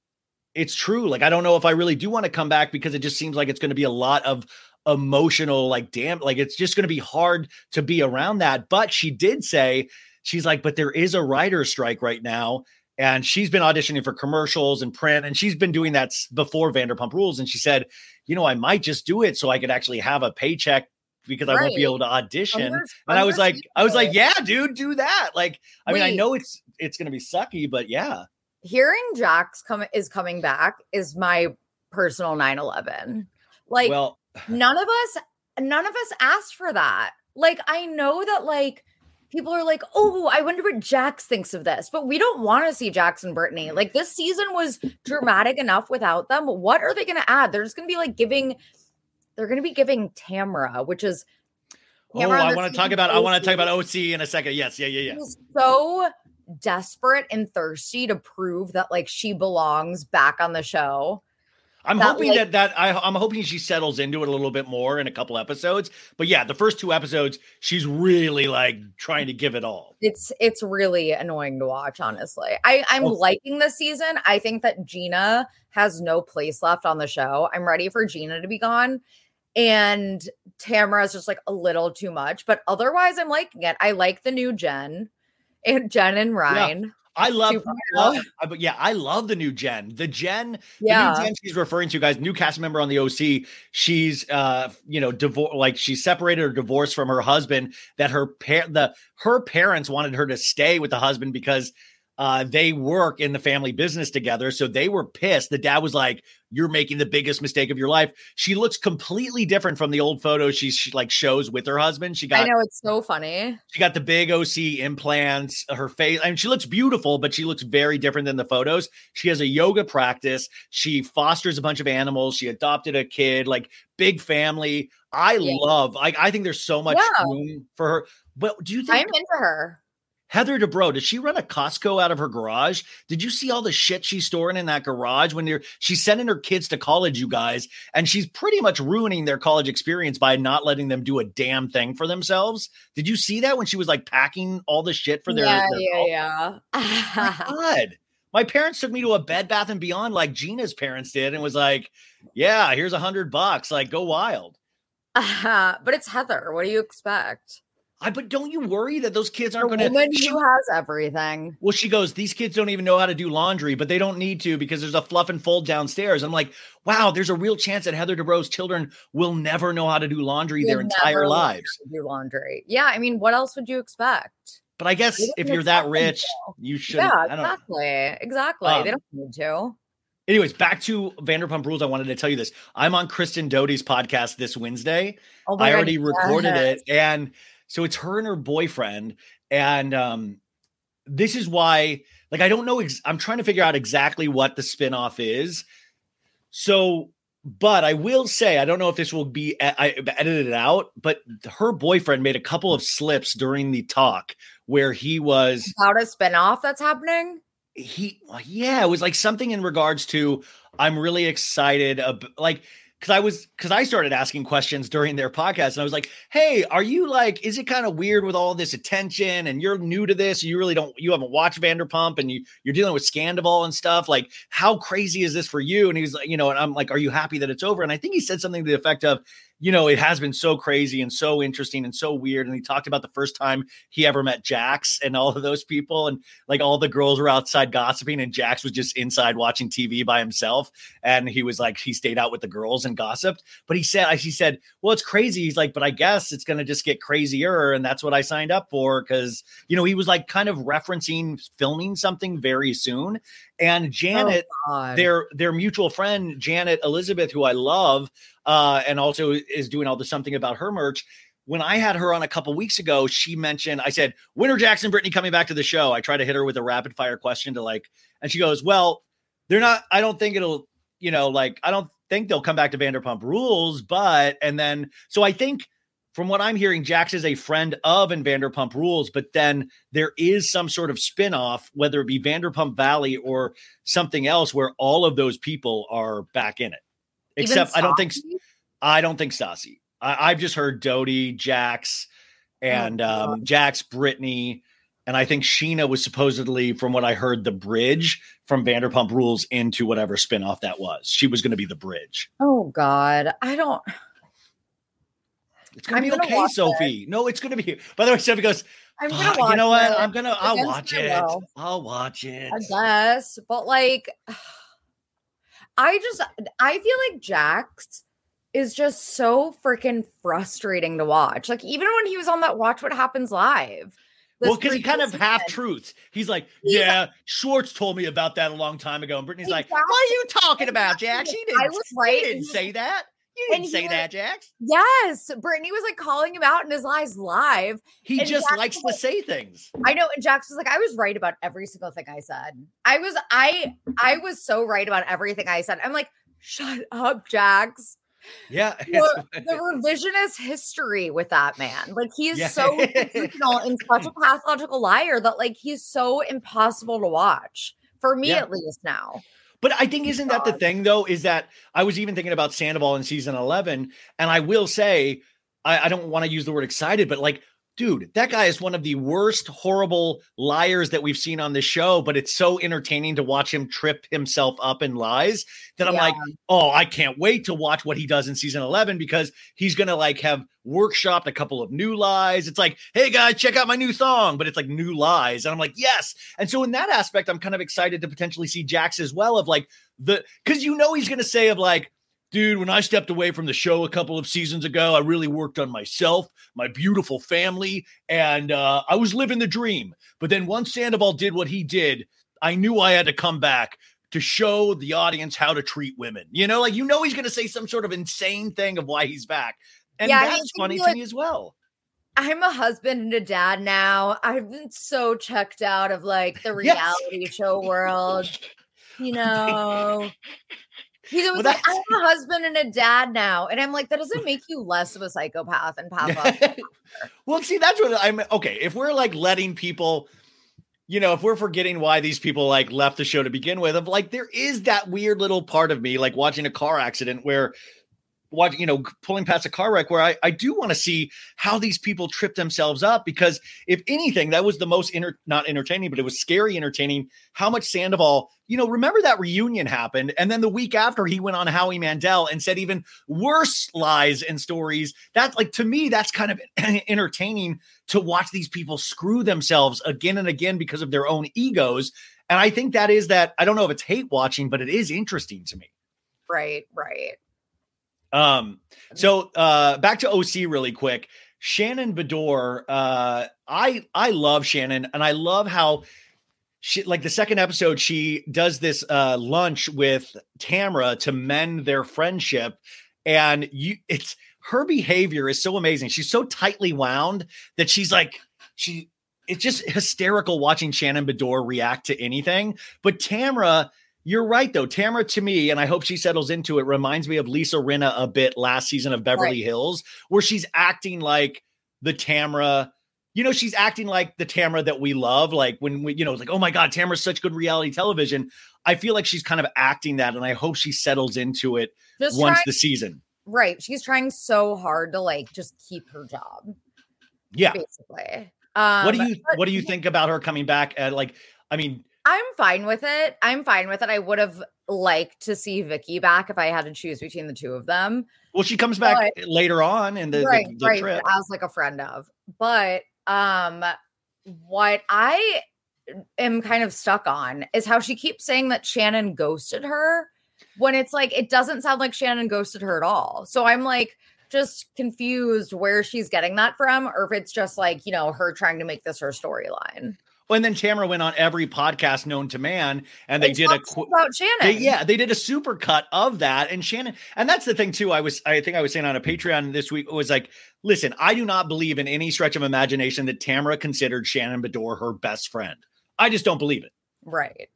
it's true. Like, I don't know if I really do want to come back because it just seems like it's going to be a lot of emotional, like, damn, like it's just going to be hard to be around that. But she did say, she's like, but there is a writer strike right now. and she's been auditioning for commercials and print, and she's been doing that before Vanderpump Rules. And she said, you know, I might just do it so I could actually have a paycheck because I won't be able to audition. Under- and I was like, I was like, yeah, dude, do that. Like, I mean, I know it's it's gonna be sucky, but yeah. hearing Jax come is coming back is my personal 9-11. Like well, none of us none of us asked for that. Like I know that like people are like, "Oh, I wonder what Jax thinks of this." But we don't want to see Jax and Brittany. Mm. Like this season was dramatic enough without them. What are they going to add? They're just going to be like giving they're going to be giving Tamara, which is oh, I want to talk about I want to talk about OC in a second. Yes, yeah, yeah, yeah. She's so desperate and thirsty to prove that like she belongs back on the show. I'm that, hoping like- that that I, I'm hoping she settles into it a little bit more in a couple episodes. But yeah, the first two episodes, she's really like trying to give it all. It's it's really annoying to watch, honestly. I, I'm Oh. liking this season. I think that Gina has no place left on the show. I'm ready for Gina to be gone. And Tamara's just like a little too much, but otherwise I'm liking it. I like the new Jen and Jen and Ryan. I love, 2.0. love I- but yeah, I love the new Jen. The Jen, Yeah. the new she's referring to, guys, new cast member on the OC. She's uh, you know, divorced like she's separated or divorced from her husband. That her par- the her parents wanted her to stay with the husband because uh they work in the family business together. So they were pissed. The dad was like, You're making the biggest mistake of your life. She looks completely different from the old photos she, she like shows with her husband. She got I know it's so funny. she got the big OC implants, her face. I mean, she looks beautiful, but she looks very different than the photos. She has a yoga practice. She fosters a bunch of animals. She adopted a kid, like big family. I Yeah. love, like, I think there's so much Yeah. room for her. But do you think I'm into her. Heather Dubrow, does she run a Costco out of her garage? Did you see all the shit she's storing in that garage when they're she's sending her kids to college, you guys, and she's pretty much ruining their college experience by not letting them do a damn thing for themselves? Did you see that when she was like packing all the shit for their, yeah, their yeah, yeah. God. My parents took me to a Bed Bath and Beyond like Gina's parents did and was like, "Yeah, here's a hundred bucks. Like, go wild." but it's Heather. What do you expect? I but don't you worry that those kids aren't going to woman to? who has everything. Well, she goes, These kids don't even know how to do laundry, but they don't need to because there's a fluff and fold downstairs. I'm like, wow, there's a real chance that Heather Dubrow's children will never know how to do laundry their You'll entire lives. Do laundry. Yeah, I mean, what else would you expect? But I guess if you're that rich, to. you should. Yeah, exactly. Exactly. Um, they don't need to. Anyways, back to Vanderpump Rules. I wanted to tell you this. I'm on Kristen Doute's podcast this Wednesday. Oh I God, already recorded yes. it. And so it's her and her boyfriend. And um, this is why, like, I don't know. Ex- I'm trying to figure out exactly what the spinoff is. So, but I will say, I don't know if this will be e- I edited out, but her boyfriend made a couple of slips during the talk where he was About a spinoff that's happening. he yeah it was like something in regards to i'm really excited ab- like because i was because i started asking questions during their podcast and i was like hey are you like is it kind of weird with all this attention and you're new to this you really don't you haven't watched vanderpump and you you're dealing with Scandoval and stuff like how crazy is this for you? And he's like you know and i'm like are you happy that it's over? And i think he said something to the effect of you know, it has been so crazy and so interesting and so weird. And he talked about the first time he ever met Jax and all of those people. And like all the girls were outside gossiping, and Jax was just inside watching TV by himself. And he was like, he stayed out with the girls and gossiped. But he said, he said, well, it's crazy. He's like, but I guess it's going to just get crazier. And that's what I signed up for. Cause, you know, he was like kind of referencing filming something very soon. And Janet, God. their their mutual friend Janet Elizabeth, who I love, uh, and also is doing all the something about her merch. When I had her on a couple weeks ago, she mentioned I said, "When are Jackson Brittany coming back to the show?" I try to hit her with a rapid fire question to like, and she goes, "Well, they're not. I don't think it'll, you know, like I don't think they'll come back to Vanderpump Rules, but and then so I think." From what I'm hearing, Jax is a friend of and Vanderpump Rules, but then there is some sort of spin-off, whether it be Vanderpump Valley or something else where all of those people are back in it. Except I don't think I don't think Stassi. I, I've just heard Dodie, Jax, and Oh, um, Jax, Brittany, and I think Scheana was supposedly, from what I heard, the bridge from Vanderpump Rules into whatever spinoff that was. She was going to be the bridge. Oh God, I don't. It's going I'm be gonna okay, watch it. Sophie. No, it's to be. By the way, Sophie goes, I'm gonna watch. you know what? it. I'm gonna. I'll Against watch it. will. I'll watch it. I guess, but like, I just I feel like Jax is just so freaking frustrating to watch. Like even when he was on that Watch What Happens live. Well, because he kind of half truths. He's like, Yeah. yeah, Schwartz told me about that a long time ago. And Brittany's like, what are you talking about, Jax? She didn't, I was he right. didn't say that. You didn't say was- that, Jax. Yes, Brittany was like calling him out in his lies live. He and just Jax likes was to say things. I know, and Jax was like, I was right about every single thing I said. I was, I, I was so right about everything I said. I'm like, shut up, Jax. Yeah. the, the revisionist history with that man. Like he is Yeah. so delusional and such a pathological liar that like he's so impossible to watch for me Yeah. at least now. But I think isn't that the thing though? Is that I was even thinking about Sandoval in season eleven, and I will say, I, I don't want to use the word excited, but like, dude, that guy is one of the worst, horrible liars that we've seen on this show. But it's so entertaining to watch him trip himself up in lies that I'm Yeah. like, oh, I can't wait to watch what he does in season eleven because he's gonna like have workshopped a couple of new lies. It's like, hey guys, check out my new song, but it's like new lies, and I'm like, yes. And so in that aspect, I'm kind of excited to potentially see Jax as well of like the because you know he's gonna say of like, dude, when I stepped away from the show a couple of seasons ago, I really worked on myself, my beautiful family, and uh, I was living the dream. But then once Sandoval did what he did, I knew I had to come back to show the audience how to treat women. You know, like you know he's gonna say some sort of insane thing of why he's back. And Yeah, that's funny to me as well. I'm a husband and a dad now. I've been so checked out of like the Yes. reality show world. You know. He's always Well, like, I'm a husband and a dad now. And I'm like, that doesn't make you less of a psychopath and pathological. well, see, that's what I'm okay. If we're like letting people, you know, if we're forgetting why these people like left the show to begin with, of like there is that weird little part of me, like watching a car accident where watching, you know, pulling past a car wreck where I, I do want to see how these people trip themselves up because if anything, that was the most inter- not entertaining, but it was scary entertaining how much Sandoval, you know, remember that reunion happened. And then the week after he went on Howie Mandel and said even worse lies and stories. That's like to me, that's kind of entertaining to watch these people screw themselves again and again because of their own egos. And I think that is that I don't know if it's hate watching, but it is interesting to me. right, right. Um, so uh back to OC really quick. Shannon Beador, uh, I I love Shannon, and I love how she like the second episode, she does this uh lunch with Tamra to mend their friendship, and you it's her behavior is so amazing. She's so tightly wound that she's like she it's just hysterical watching Shannon Beador react to anything. But Tamra, you're right though. Tamara to me, and I hope she settles into it, reminds me of Lisa Rinna a bit last season of Beverly Right. Hills, where she's acting like the Tamara. You know, she's acting like the Tamara that we love. Like when we, you know, it's like, oh my God, Tamara's such good reality television. I feel like she's kind of acting that, and I hope she settles into it Just once trying, the season. right. She's trying so hard to like just keep her job, Yeah. basically. Um, what do you what do you think about her coming back? At like, I mean, I'm fine with it. I'm fine with it. I would have liked to see Vicky back if I had to choose between the two of them. well, she comes back later on in the, the- the right. trip. As like a friend of. But um what I am kind of stuck on is how she keeps saying that Shannon ghosted her when it's like it doesn't sound like Shannon ghosted her at all. So I'm like just confused where she's getting that from, or if it's just like, you know, her trying to make this her storyline. And then Tamara went on every podcast known to man, and they It did a qu- about Shannon. they, yeah, they did a super cut of that, and Shannon, and that's the thing too. I was, I think I was saying on a Patreon this week it was like, listen, I do not believe in any stretch of imagination that Tamara considered Shannon Beador her best friend. I just don't believe it. Right.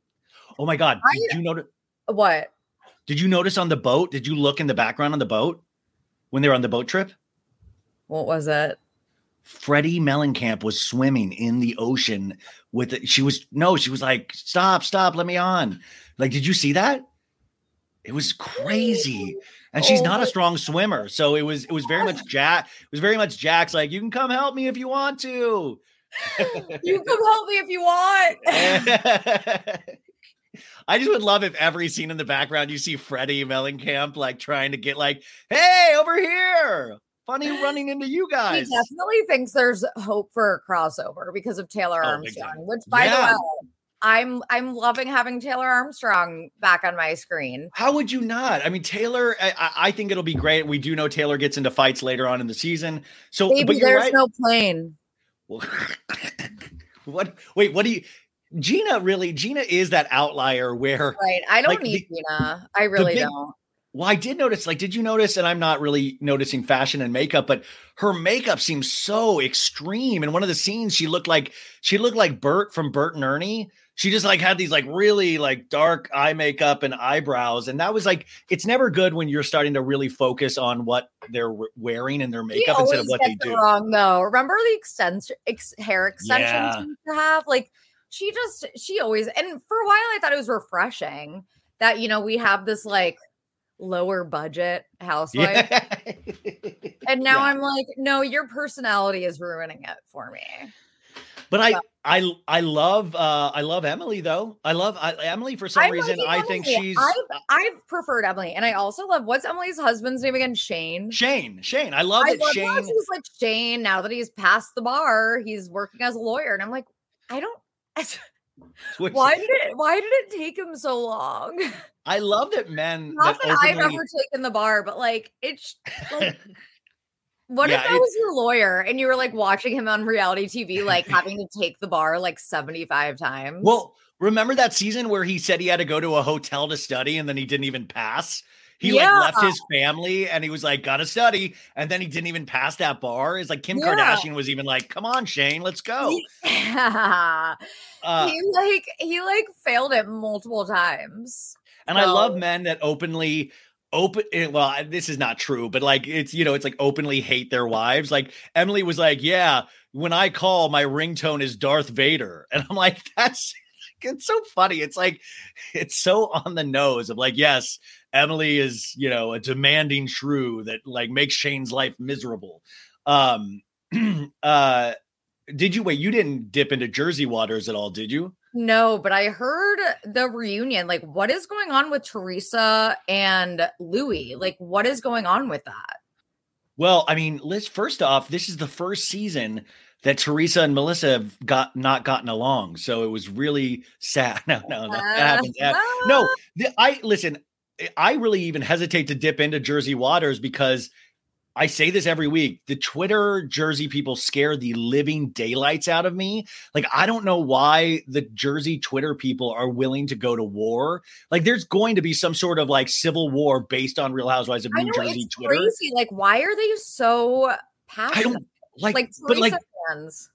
Oh my god, I- did you notice? What? Did you notice on the boat? Did you look in the background on the boat when they were on the boat trip? What was it? Teddi Mellencamp was swimming in the ocean with it. She was no, she was like, stop, stop, let me on. Like, did you see that? It was crazy. And she's Oh not a oh. strong swimmer. So it was it was very much Jack. It was very much Jack's like, you can come help me if you want to. You come help me if you want. I just would love if every scene in the background you see Teddi Mellencamp like trying to get like, hey, over here. Funny running into you guys. He definitely thinks there's hope for a crossover because of Taylor Oh, Armstrong, which by Yeah. the way, I'm I'm loving having Taylor Armstrong back on my screen. How would you not? I mean, Taylor. I, I- I think it'll be great. We do know Taylor gets into fights later on in the season. So, Baby, but there's right. no plane. Well, what? Wait, what do you? Gina really? Gina is that outlier where. Right. I don't Like, need the- Gina. I really big- don't. Well, I did notice. Like, did you notice? And I'm not really noticing fashion and makeup, but her makeup seems so extreme. In one of the scenes, she looked like she looked like Bert from Bert and Ernie. She just like had these like really like dark eye makeup and eyebrows, and that was like it's never good when you're starting to really focus on what they're wearing and their makeup instead of what they do. wrong though. Remember the extension ex- hair extensions Yeah. used to have? Like she just she always and for a while I thought it was refreshing that you know we have this like lower budget housewife. Yeah. And now Yeah. I'm like, no, your personality is ruining it for me. But I, I, I love, uh, I love Emily though. I love I, Emily for some I reason. I think she's I've, I've preferred Emily, and I also love what's Emily's husband's name again? Shane. Shane. Shane. I love I that love Shane. she's like Shane. Now that he's passed the bar, he's working as a lawyer, and I'm like, I don't. which- why did it? Why did it take him so long? I love that men. Not that, I've ever taken the bar, but like it's like. What Yeah, if that it's- was your lawyer and you were like watching him on reality TV, like having to take the bar like 75 times? Well, remember that season where he said he had to go to a hotel to study and then he didn't even pass? He Yeah. like left his family and he was like, gotta study. And then he didn't even pass that bar. It's like Kim Yeah. Kardashian was even like, come on, Shane, let's go. yeah. Uh, he like he like failed it multiple times. And I love men that openly open eh, well this is not true but like it's you know it's like openly hate their wives. Like emily was like yeah when i call my ringtone is darth vader. And i'm like that's it's so funny. It's like it's so on the nose of like yes emily is you know a demanding shrew that like makes shane's life miserable. Um uh did you wait you didn't dip into jersey waters at all did you No, but I heard the reunion. Like, what is going on with Teresa and Louis? Like, what is going on with that? Well, I mean, Liz, first off, this is the first season that Teresa and Melissa have got not gotten along. So it was really sad. No, no, that Uh, happens. That- no, the, I listen, I really even hesitate to dip into Jersey waters because I say this every week. The Twitter Jersey people scare the living daylights out of me. Like, I don't know why the Jersey Twitter people are willing to go to war. Like, there's going to be some sort of like civil war based on Real Housewives of I New know Jersey Twitter. crazy. Like, why are they so I passionate? don't like, Like, but like, fans.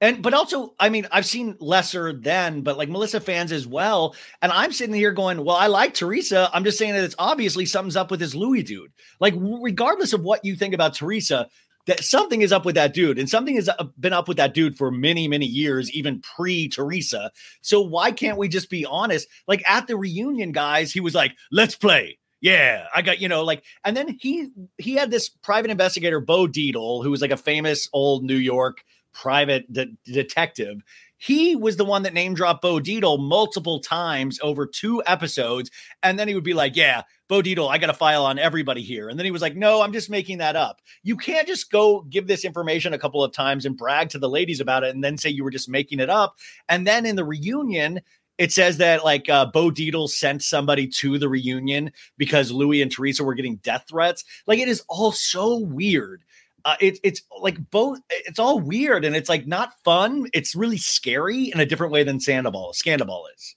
And but also, I mean, I've seen lesser than, but like Melissa fans as well. And I'm sitting here going, well, I like Teresa. I'm just saying that it's obviously something's up with this Louis dude. Like, regardless of what you think about Teresa, that something is up with that dude, and something has uh, been up with that dude for many, many years, even pre Teresa. So why can't we just be honest? Like at the reunion, guys, he was like, "Let's play." Yeah, I got you know like, and then he he had this private investigator, Bo Dietl, who was like a famous old New York private de- detective. He was the one that name dropped Bo Dietl multiple times over two episodes. And then he would be like, Yeah, Bo Dietl, I got a file on everybody here. And then he was like, No, I'm just making that up. You can't just go give this information a couple of times and brag to the ladies about it and then say you were just making it up. And then in the reunion, it says that like uh, Bo Dietl sent somebody to the reunion because Louis and Teresa were getting death threats. Like it is all so weird. Uh, it's it's like both. It's all weird and it's like not fun. It's really scary in a different way than Sandoval. Scandal is.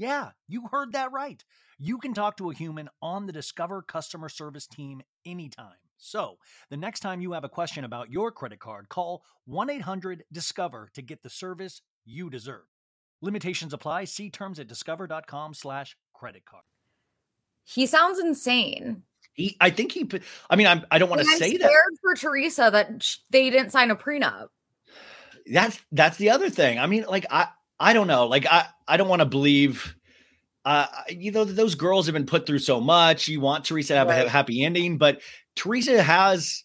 Yeah, you heard that right. You can talk to a human on the Discover customer service team anytime. So, the next time you have a question about your credit card, call 1 800 Discover to get the service you deserve. Limitations apply. See terms at discover.com/slash credit card. He sounds insane. He, I think he. I mean, I'm, I don't want to say that. for Teresa that they didn't sign a prenup. That's that's the other thing. I mean, like I I don't know. Like I I don't want to believe. Uh, you know, those girls have been put through so much. You want Teresa to have a Right. ha- happy ending, but Teresa has.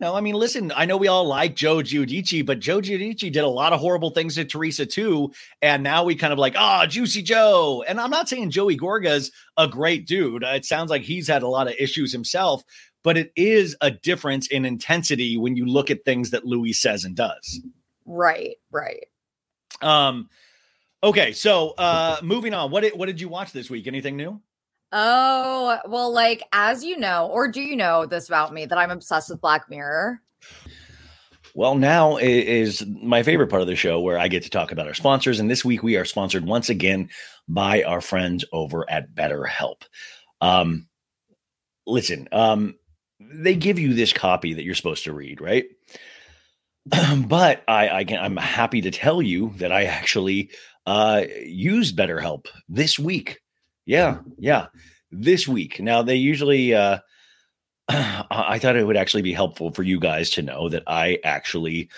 No, I mean, listen, I know we all like Joe Giudice, but Joe Giudice did a lot of horrible things to Teresa too. And now we kind of like, ah, Juicy Joe. And I'm not saying Joey Gorga's a great dude. It sounds like he's had a lot of issues himself, but it is a difference in intensity when you look at things that Louis says and does. Right, right. Um, okay, so uh, moving on. What did what did you watch this week? Anything new? Oh, well, like, as you know, or do you know this about me that I'm obsessed with Black Mirror? Well, now is my favorite part of the show where I get to talk about our sponsors. And this week we are sponsored once again by our friends over at BetterHelp. Um, listen, um, they give you this copy that you're supposed to read, right? but I, I can, I'm happy to tell you that I actually uh, used BetterHelp this week. Yeah, yeah, this week. Now they usually. Uh, I I thought it would actually be helpful for you guys to know that I actually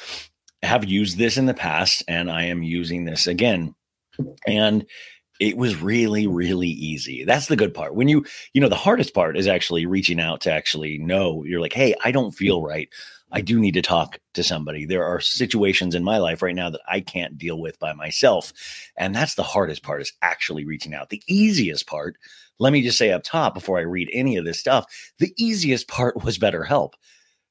have used this in the past and I am using this again. And it was really, really easy. That's the good part. When you, you know, the hardest part is actually reaching out to actually know you're like, hey, I don't feel right. I do need to talk to somebody. There are situations in my life right now that I can't deal with by myself. And that's the hardest part is actually reaching out. The easiest part, let me just say up top before I read any of this stuff, the easiest part was BetterHelp.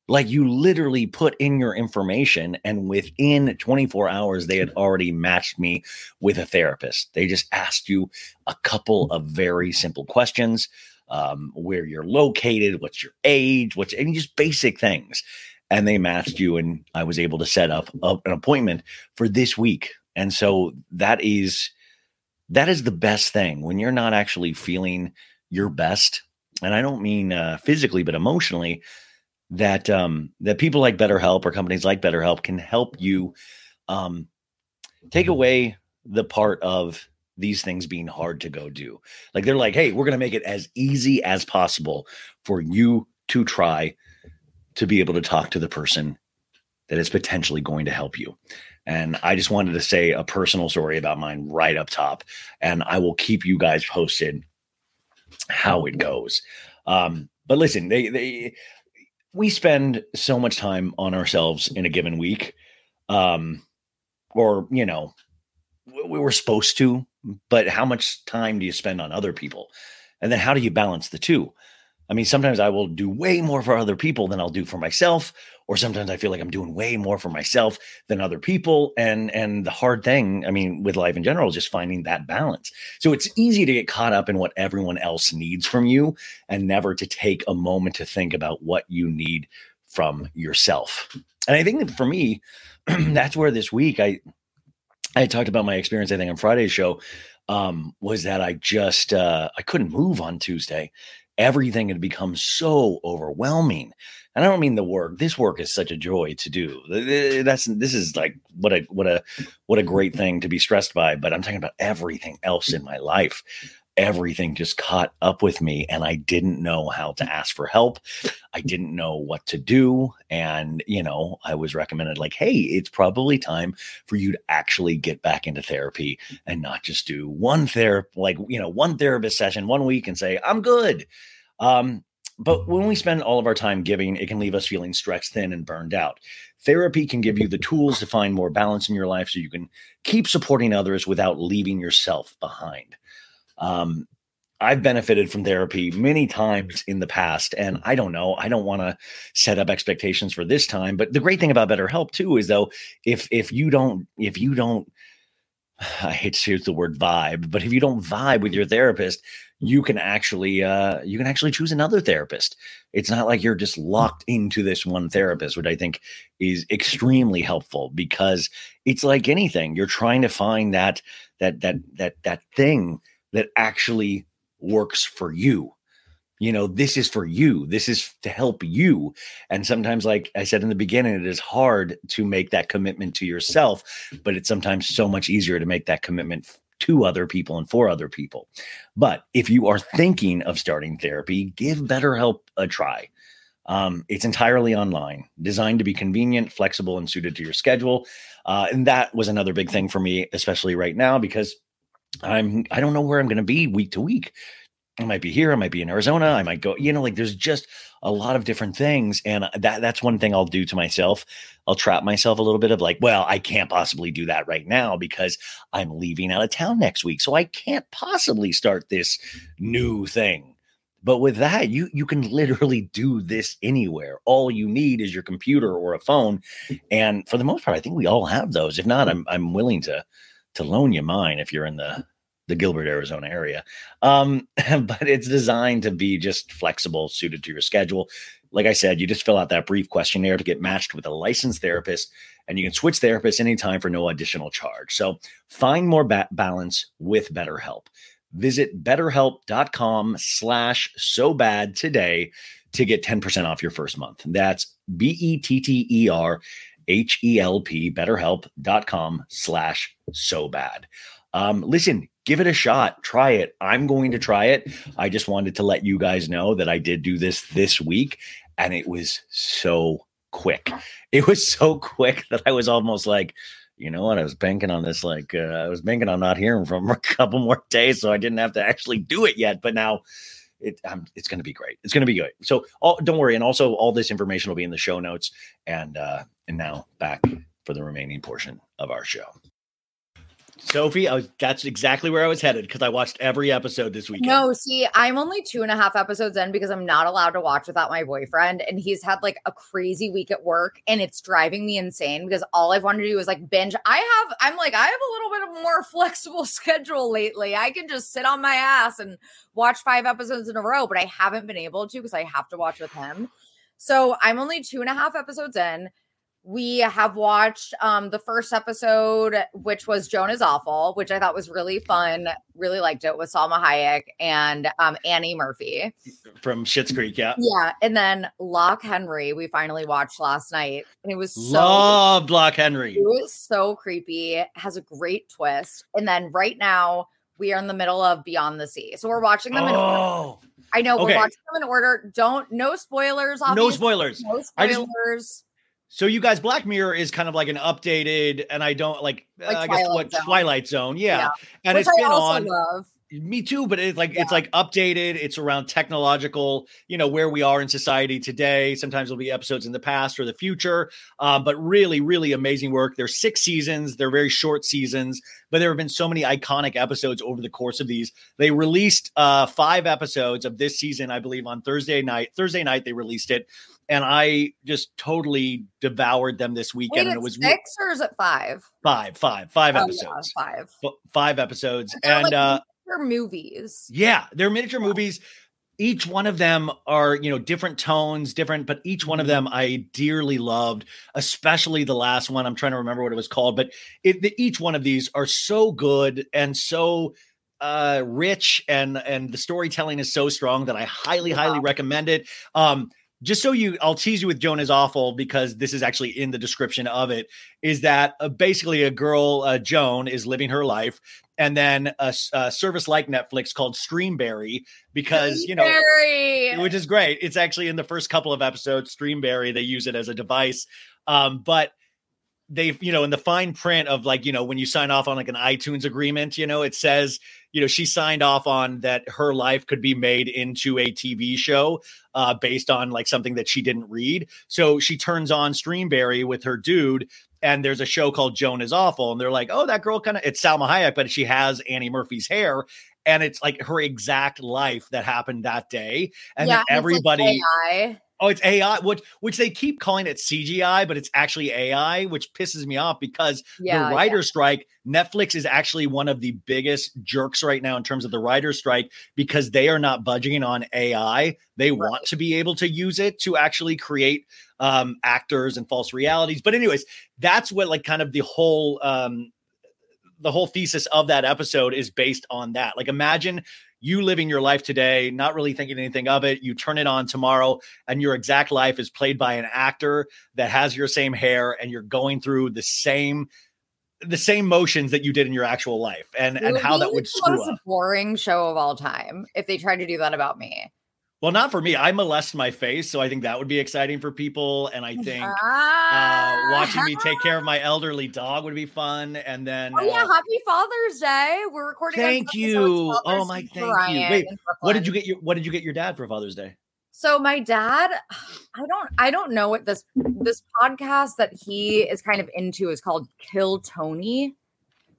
Like you literally put in your information, and within 24 hours, they had already matched me with a therapist. They just asked you a couple of very simple questions um, where you're located, what's your age, what's any just basic things. And they matched you, and I was able to set up a- an appointment for this week. And so that is that is the best thing when you're not actually feeling your best. And i don't mean uh, physically but emotionally that um that people like betterhelp or companies like betterhelp can help you um take away the part of these things being hard to go do. Like they're like hey we're going to make it as easy as possible for you to try to be able to talk to the person that is potentially going to help you and I just wanted to say a personal story about mine right up top. And I will keep you guys posted how it goes. Um, but listen, they they we spend so much time on ourselves in a given week. Um, or you know, we we were supposed to, but how much time do you spend on other people? And then how do you balance the two? I mean, sometimes I will do way more for other people than I'll do for myself, or sometimes I feel like I'm doing way more for myself than other people. And and the hard thing, I mean, with life in general, is just finding that balance. So it's easy to get caught up in what everyone else needs from you and never to take a moment to think about what you need from yourself. And I think that for me, that's where this week I I talked about my experience, I think on Friday's show, um, was that I just uh I couldn't move on Tuesday everything had become so overwhelming. And I don't mean the work. This work is such a joy to do. Th- th- That's this is like what a what a what a great thing to be stressed by. But I'm talking about everything else in my life. Everything just caught up with me and I didn't know how to ask for help. I didn't know what to do. And, you know, I was recommended, like, hey, it's probably time for you to actually get back into therapy and not just do one therapy, like, you know, one therapist session one week and say, I'm good. Um, but when we spend all of our time giving, it can leave us feeling stretched thin and burned out. Therapy can give you the tools to find more balance in your life so you can keep supporting others without leaving yourself behind. Um, I've benefited from therapy many times in the past, and I don't know. I don't want to set up expectations for this time. But the great thing about BetterHelp too is though, if if you don't if you don't, I hate to use the word vibe, but if you don't vibe with your therapist, you can actually uh, you can actually choose another therapist. It's not like you're just locked into this one therapist, which I think is extremely helpful because it's like anything. You're trying to find that that that that that thing that actually works for you. You know, this is for you. This is to help you. And sometimes, like I said in the beginning, it is hard to make that commitment to yourself, but it's sometimes so much easier to make that commitment to other people and for other people. But if you are thinking of starting therapy, give BetterHelp a try. Um, it's entirely online, designed to be convenient, flexible, and suited to your schedule. Uh, and that was another big thing for me, especially right now, because I'm I don't know where I'm going to be week to week. I might be here, I might be in Arizona, I might go, you know, like there's just a lot of different things and that that's one thing I'll do to myself. I'll trap myself a little bit of like, well, I can't possibly do that right now because I'm leaving out of town next week. So I can't possibly start this new thing. But with that, you you can literally do this anywhere. All you need is your computer or a phone. And for the most part, I think we all have those. If not, I'm I'm willing to to loan you mine if you're in the the Gilbert, Arizona area. Um, but it's designed to be just flexible, suited to your schedule. Like I said, you just fill out that brief questionnaire to get matched with a licensed therapist, and you can switch therapists anytime for no additional charge. So find more ba- balance with BetterHelp. Visit betterhelp.com slash so bad today to get 10% off your first month. That's B E T T E R H E L P, betterhelp.com slash so bad. Um, listen, give it a shot. Try it. I'm going to try it. I just wanted to let you guys know that I did do this this week and it was so quick. It was so quick that I was almost like, you know what? I was banking on this, like, uh, I was banking on not hearing from a couple more days. So I didn't have to actually do it yet. But now, it, um, it's going to be great. It's going to be good. So all, don't worry. And also, all this information will be in the show notes. And uh, and now back for the remaining portion of our show. Sophie, I was that's exactly where I was headed because I watched every episode this weekend. No, see, I'm only two and a half episodes in because I'm not allowed to watch without my boyfriend. And he's had like a crazy week at work and it's driving me insane because all I've wanted to do is like binge. I have, I'm like, I have a little bit of more flexible schedule lately. I can just sit on my ass and watch five episodes in a row, but I haven't been able to because I have to watch with him. So I'm only two and a half episodes in. We have watched um the first episode, which was Joan is Awful, which I thought was really fun. Really liked it with Salma Hayek and um Annie Murphy. From Schitt's Creek, yeah. Yeah. And then Loch Henry, we finally watched last night. And it was so Loved Loch Henry. it was so creepy. Has a great twist. And then right now we are in the middle of Beyond the Sea. So we're watching them in order. Oh, I know okay. we're watching them in order. Don't no spoilers, no spoilers. No spoilers. So you guys, Black Mirror is kind of like an updated, and I don't like, Like uh, I guess what Zone. Twilight Zone, yeah, Yeah. and which it's I been also on. love. Me too, but it's like it's like updated. It's around technological, you know, where we are in society today. Sometimes there'll be episodes in the past or the future, um, but really, really amazing work. There's six seasons. They're very short seasons, but there have been so many iconic episodes over the course of these. They released uh, five episodes of this season, I believe, on Thursday night. Thursday night they released it, and I just totally devoured them this Wait, weekend. and it was six or is it five? five, five, five Oh, yeah, episodes, five. F- five episodes, They're and like uh, miniature movies. yeah, they're miniature movies. Each one of them are, you know, different tones, different, but each one of them I dearly loved, especially the last one. I'm trying to remember what it was called, but it, the, each one of these are so good and so uh rich and and the storytelling is so strong that I highly highly recommend it. Um just so you I'll tease you with Joan is awful because this is actually in the description of it is that uh, basically a girl uh, Joan is living her life and then a service like Netflix called Streamberry because you know which is great. It's actually in the first couple of episodes, Streamberry, they use it as a device. Um, but they've, you know, in the fine print of like, you know, when you sign off on like an iTunes agreement, you know, it says, you know, she signed off on that her life could be made into a TV show uh, based on like something that she didn't read. So she turns on Streamberry with her dude. And there's a show called Joan is Awful. And they're like, oh, that girl kind of, it's Salma Hayek, but she has Annie Murphy's hair. And it's like her exact life that happened that day. And Yeah, like everybody, AI. Oh, it's AI, which which they keep calling it CGI, but it's actually AI, which pisses me off because Yeah, the writer strike, Netflix is actually one of the biggest jerks right now in terms of the writer strike because they are not budging on AI. They want to be able to use it to actually create um, actors and false realities. But anyways, that's what like kind of the whole um, the whole thesis of that episode is based on that. Like imagine you living your life today, not really thinking anything of it. You turn it on tomorrow, and your exact life is played by an actor that has your same hair, and you're going through the same the same motions that you did in your actual life, and It and how that would screw up. boring show of all time if they tried to do that about me. Well, not for me. I molest my face, so I think that would be exciting for people, and I think. Uh, Ah. watching me take care of my elderly dog would be fun, and then Oh yeah, uh, happy Father's Day. We're recording. Thank Sunday, you. Oh my, thank you. Wait, what did you get your What did you get your dad for Father's Day? So my dad, I don't I don't know what this this podcast that he is kind of into is called Kill Tony.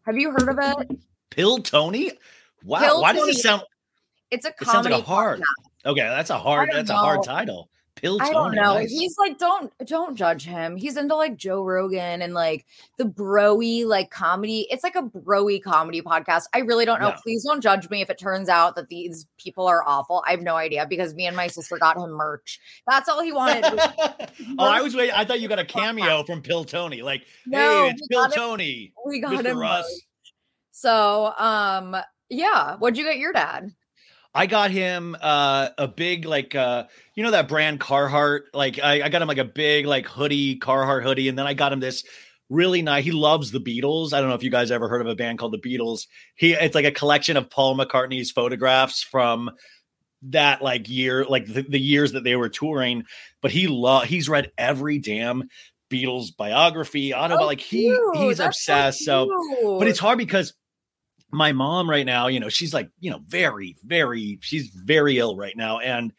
Have you heard of it? Pill Tony? Wow. Why does Tony. it sound? It's a It sounds comedy like a hard. podcast. Okay, that's a hard. That's a hard title. Pill I don't know. nice. He's like, don't don't judge him. He's into like Joe Rogan and like the broy like comedy. It's like a broy comedy podcast. I really don't know. Yeah. Please don't judge me if it turns out that these people are awful. I have no idea because me and my sister got him merch. That's all he wanted. oh, I was waiting. I thought you got a cameo from Pill Tony. Like, No, hey, it's Pill him- Tony, we got him Mr. merch. Russ. So, um, yeah. What'd you get your dad? I got him uh, a big like uh, you know that brand Carhartt. Like I, I got him like a big like hoodie Carhartt hoodie, and then I got him this really nice. He loves the Beatles. I don't know if you guys ever heard of a band called the Beatles. He it's like a collection of Paul McCartney's photographs from that like year, like the, the years that they were touring. But he love he's read every damn Beatles biography, auto Oh, like he cute. he's That's obsessed. So, but it's hard because my mom right now, you know, she's like, you know, very, very, she's very ill right now. And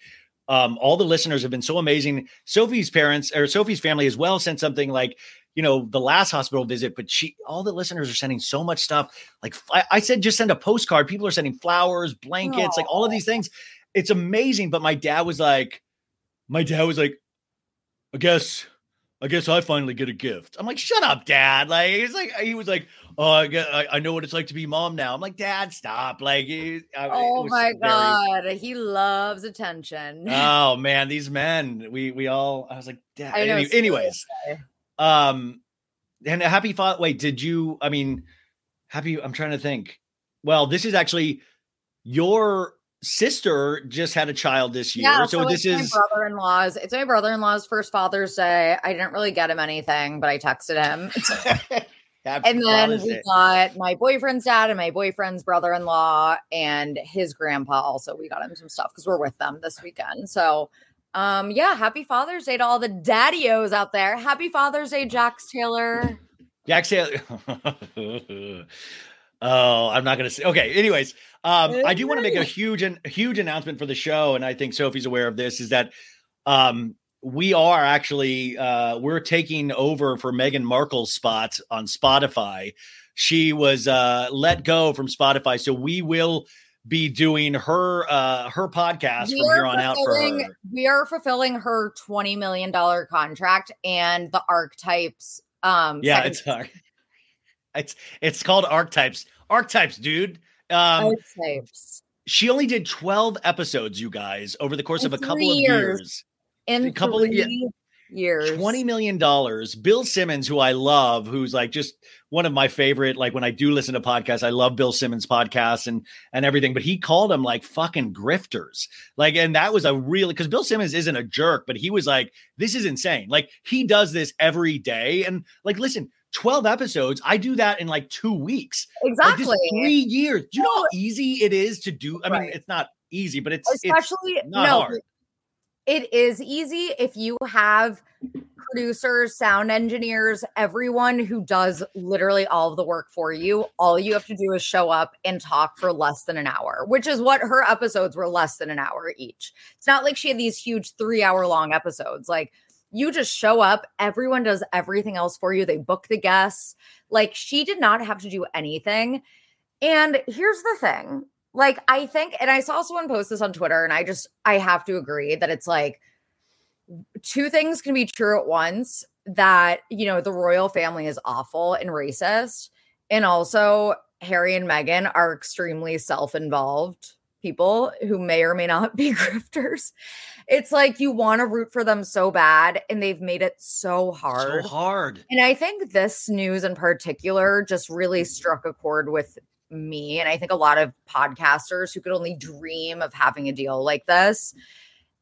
um, all the listeners have been so amazing. Sophie's parents or Sophie's family as well sent something like, you know, the last hospital visit, but she, all the listeners are sending so much stuff. Like I, I said, just send a postcard. People are sending flowers, blankets, like all of these things. It's amazing. But my dad was like, my dad was like, I guess, I guess I finally get a gift. I'm like, shut up, dad. Like he's like, he was like, oh, I get, I, I know what it's like to be mom now. I'm like, dad, stop. Like, it, I- Oh my very- god, he loves attention. Oh man, these men. We we all. I was like, dad. Know, Any- anyways, um, and a happy father. Wait, did you? I mean, happy. I'm trying to think. Well, this is actually your sister just had a child this year, Yeah, so, this it's is my brother-in-law's. It's my brother-in-law's first Father's Day. I didn't really get him anything, but I texted him. And then we got my boyfriend's dad and my boyfriend's brother-in-law and his grandpa also. We got him some stuff because we're with them this weekend. So um yeah, happy Father's Day to all the daddios out there. Happy Father's Day, Jax Taylor. Jax Taylor. oh, I'm not going to say. Okay. Anyways, um, I do want to make a huge and huge announcement for the show, and I think Sophie's aware of this. Is that um, we are actually uh, we're taking over for Meghan Markle's spot on Spotify. She was uh, let go from Spotify, so we will be doing her uh, her podcast We from here on out for her. We are fulfilling her $20 million contract and the archetypes. Um Yeah, second- it's hard. It's it's called Archetypes. Archetypes, dude. Um, archetypes. she only did 12 episodes, you guys, over the course In of a couple three of years. In a couple of- yeah. years. $20 million. Bill Simmons, who I love, who's like just one of my favorite, like when I do listen to podcasts, I love Bill Simmons podcasts and and everything, but he called them like fucking grifters. Like, and that was a really because Bill Simmons isn't a jerk, but he was like, this is insane. Like he does this every day. And like, listen, 12 episodes. I do that in like two weeks. Like, Exactly. three years. Do you know how easy it is to do? I mean, Right. it's not easy, but it's it's especially not no hard. It is easy if you have producers sound engineers everyone who does literally all of the work for you. All you have to do is show up and talk for less than an hour which is what her episodes were less than an hour each. It's not like she had these huge three hour long episodes. Like you just show up everyone does everything else for you they book the guests. Like she did not have to do anything. And here's the thing like I think, and I saw someone post this on Twitter, and I just I have to agree that it's like two things can be true at once. That you know the royal family is awful and racist, and also Harry and Meghan are extremely self-involved people who may or may not be grifters. It's like you want to root for them so bad, and they've made it so hard. so hard. And I think this news in particular just really mm. struck a chord with me. And I think a lot of podcasters who could only dream of having a deal like this.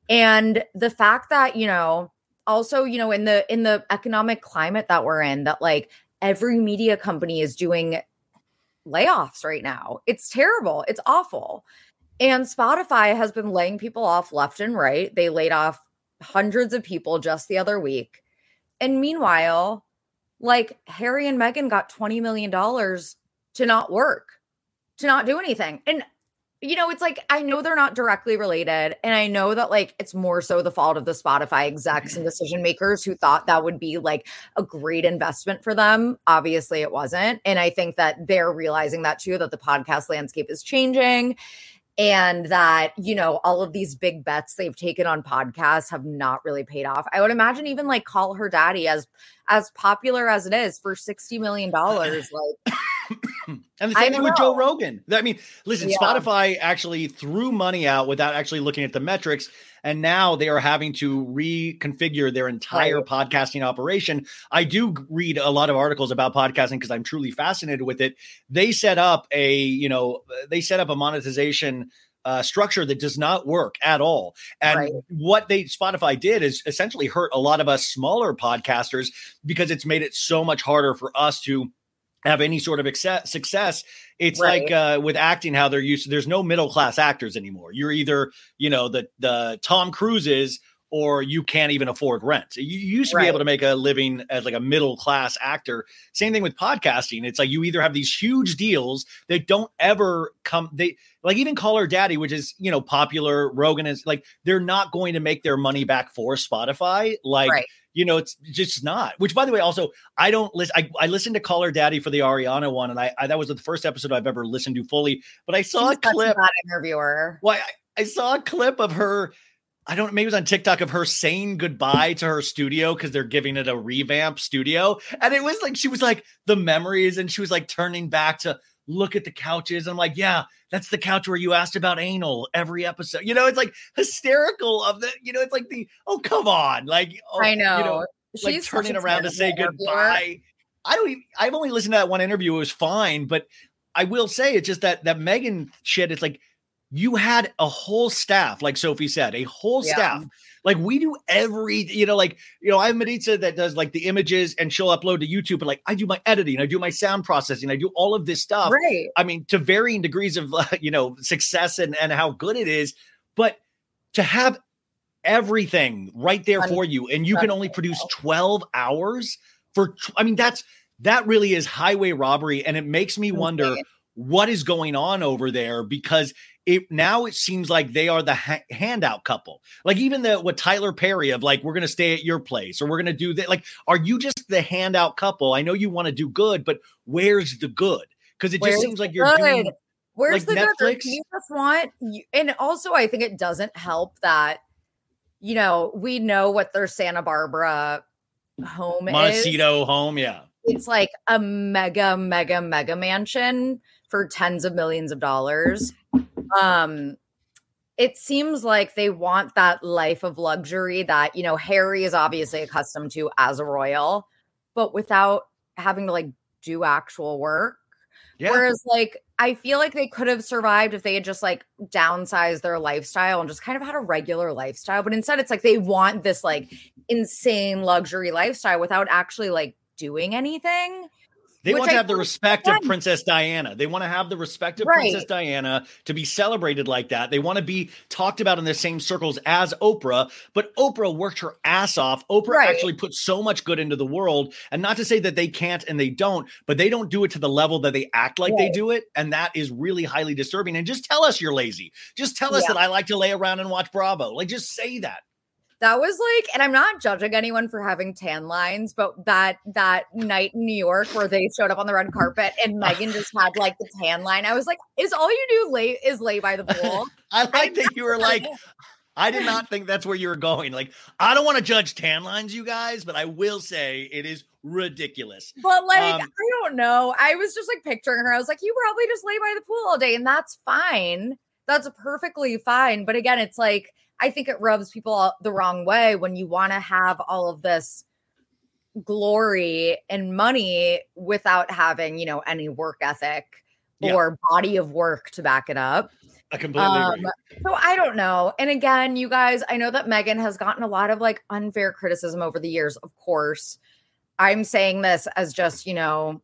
And the fact that, you know, also, you know, in the in the economic climate that we're in, that like every media company is doing layoffs right now. It's terrible. It's awful. And Spotify has been laying people off left and right. They laid off hundreds of people just the other week. And meanwhile, like Harry and Meghan got $20 million to not work, to not do anything. And, you know, it's like, I know they're not directly related. And I know that, like, it's more so the fault of the Spotify execs and mm-hmm. decision makers who thought that would be like a great investment for them. Obviously, it wasn't. And I think that they're realizing that too, that the podcast landscape is changing and that you know all of these big bets they've taken on podcasts have not really paid off i would imagine even like call her daddy as as popular as it is for 60 million dollars like And the same thing with Joe. Rogan. I mean, listen, Yeah. Spotify actually threw money out without actually looking at the metrics. And now they are having to reconfigure their entire Right. podcasting operation. I do read a lot of articles about podcasting because I'm truly fascinated with it. They set up a, you know, they set up a monetization uh, structure that does not work at all. And Right. what they Spotify did is essentially hurt a lot of us smaller podcasters because it's made it so much harder for us to have any sort of success. It's Right. like uh, with acting, how they're used. To, there's no middle class actors anymore. You're either you know the the Tom Cruises or you can't even afford rent. You you used to be able to make a living as like a middle class actor. Same thing with podcasting. It's like you either have these huge deals that don't ever come. They like even Call Her Daddy, which is you know popular. Rogan is like they're not going to make their money back for Spotify. Like Right. You know, it's just not. Which, by the way, also I don't listen. I, I listened to Call Her Daddy for the Ariana one, and I, I that was the first episode I've ever listened to fully. But I saw she's a clip. interviewer Why I, I saw a clip of her. I don't maybe it was on TikTok of her saying goodbye to her studio because they're giving it a revamp studio. And it was like she was like the memories and she was like turning back to look at the couches. I'm like, yeah, that's the couch where you asked about anal every episode. You know, it's like hysterical of the, you know, it's like the oh come on. Like oh, i know, you know like she's turning around to say goodbye. I don't even, I've only listened to that one interview. It was fine, but I will say it's just that that Meghan shit. It's like you had a whole staff, like Sophie said, a whole Yeah. staff. Like we do every, you know, like you know, I have Maritza that does like the images and she'll upload to YouTube, but like I do my editing, I do my sound processing, I do all of this stuff. right I mean, to varying degrees of uh, you know success and and how good it is, but to have everything right there for you, and you can only produce twelve hours for. tw- I mean, that's that really is highway robbery, and it makes me wonder what is going on over there because it now it seems like they are the ha- handout couple. Like even the what Tyler Perry of like we're going to stay at your place or we're going to do that. Like, are you just the handout couple? I know you want to do good, but where's the good? Because it just seems like you're good? doing Where's like the good? Netflix? Do you just want? you- And also, I think it doesn't help that you know we know what their Santa Barbara home is. Montecito home. Yeah. It's like a mega, mega, mega mansion for tens of millions of dollars. Um, it seems like they want that life of luxury that you know Harry is obviously accustomed to as a royal, but without having to like do actual work. Yeah. Whereas, like, I feel like they could have survived if they had just like downsized their lifestyle and just kind of had a regular lifestyle. But instead, it's like they want this like insane luxury lifestyle without actually like doing anything. They want to I have the respect of. Princess Diana. They want to have the respect of Right. Princess Diana to be celebrated like that. They want to be talked about in the same circles as Oprah, but Oprah worked her ass off. Oprah Right. actually put so much good into the world. And not to say that they can't and they don't, but they don't do it to the level that they act like they do it. And that is really highly disturbing. And just tell us you're lazy. Just tell us Yeah. that I like to lay around and watch Bravo. Like, just say that. That was like, and I'm not judging anyone for having tan lines, but that that night in New York where they showed up on the red carpet and Meghan just had like the tan line, I was like, is all you do lay is lay by the pool? I like that you were like. I did not think that's where you were going. Like, I don't want to judge tan lines, you guys, but I will say it is ridiculous. But like, Um, I don't know. I was just like picturing her. I was like, you probably just lay by the pool all day, and that's fine. That's perfectly fine. But again, it's like I think it rubs people the wrong way when you want to have all of this glory and money without having, you know, any work ethic Yeah. or body of work to back it up. I completely agree. Um, so I don't know. And again, you guys, I know that Meghan has gotten a lot of like unfair criticism over the years, of course. I'm saying this as just, you know,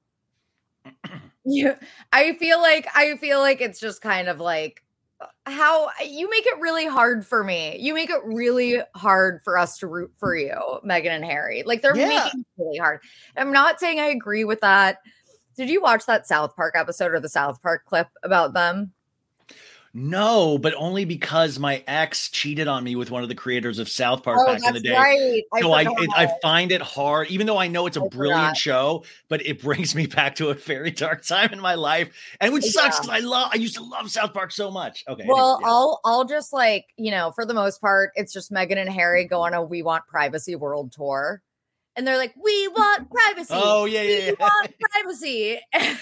you I feel like I feel like it's just kind of like how you make it really hard for me. You make it really hard for us to root for you, Meghan and Harry. Like they're Yeah. making it really hard. I'm not saying I agree with that. Did you watch that South Park episode or the South Park clip about them? No, but only because my ex cheated on me with one of the creators of South Park Oh, back in the day. right. I so I it, I find it hard, even though I know it's a I brilliant forgot. show, but it brings me back to a very dark time in my life, and which sucks because I love I used to love South Park so much. Okay, Well, yeah. I'll I'll just like, you know, for the most part, it's just Meghan and Harry go on a We Want Privacy World Tour. And they're like, We want privacy. oh yeah, we yeah, want privacy. and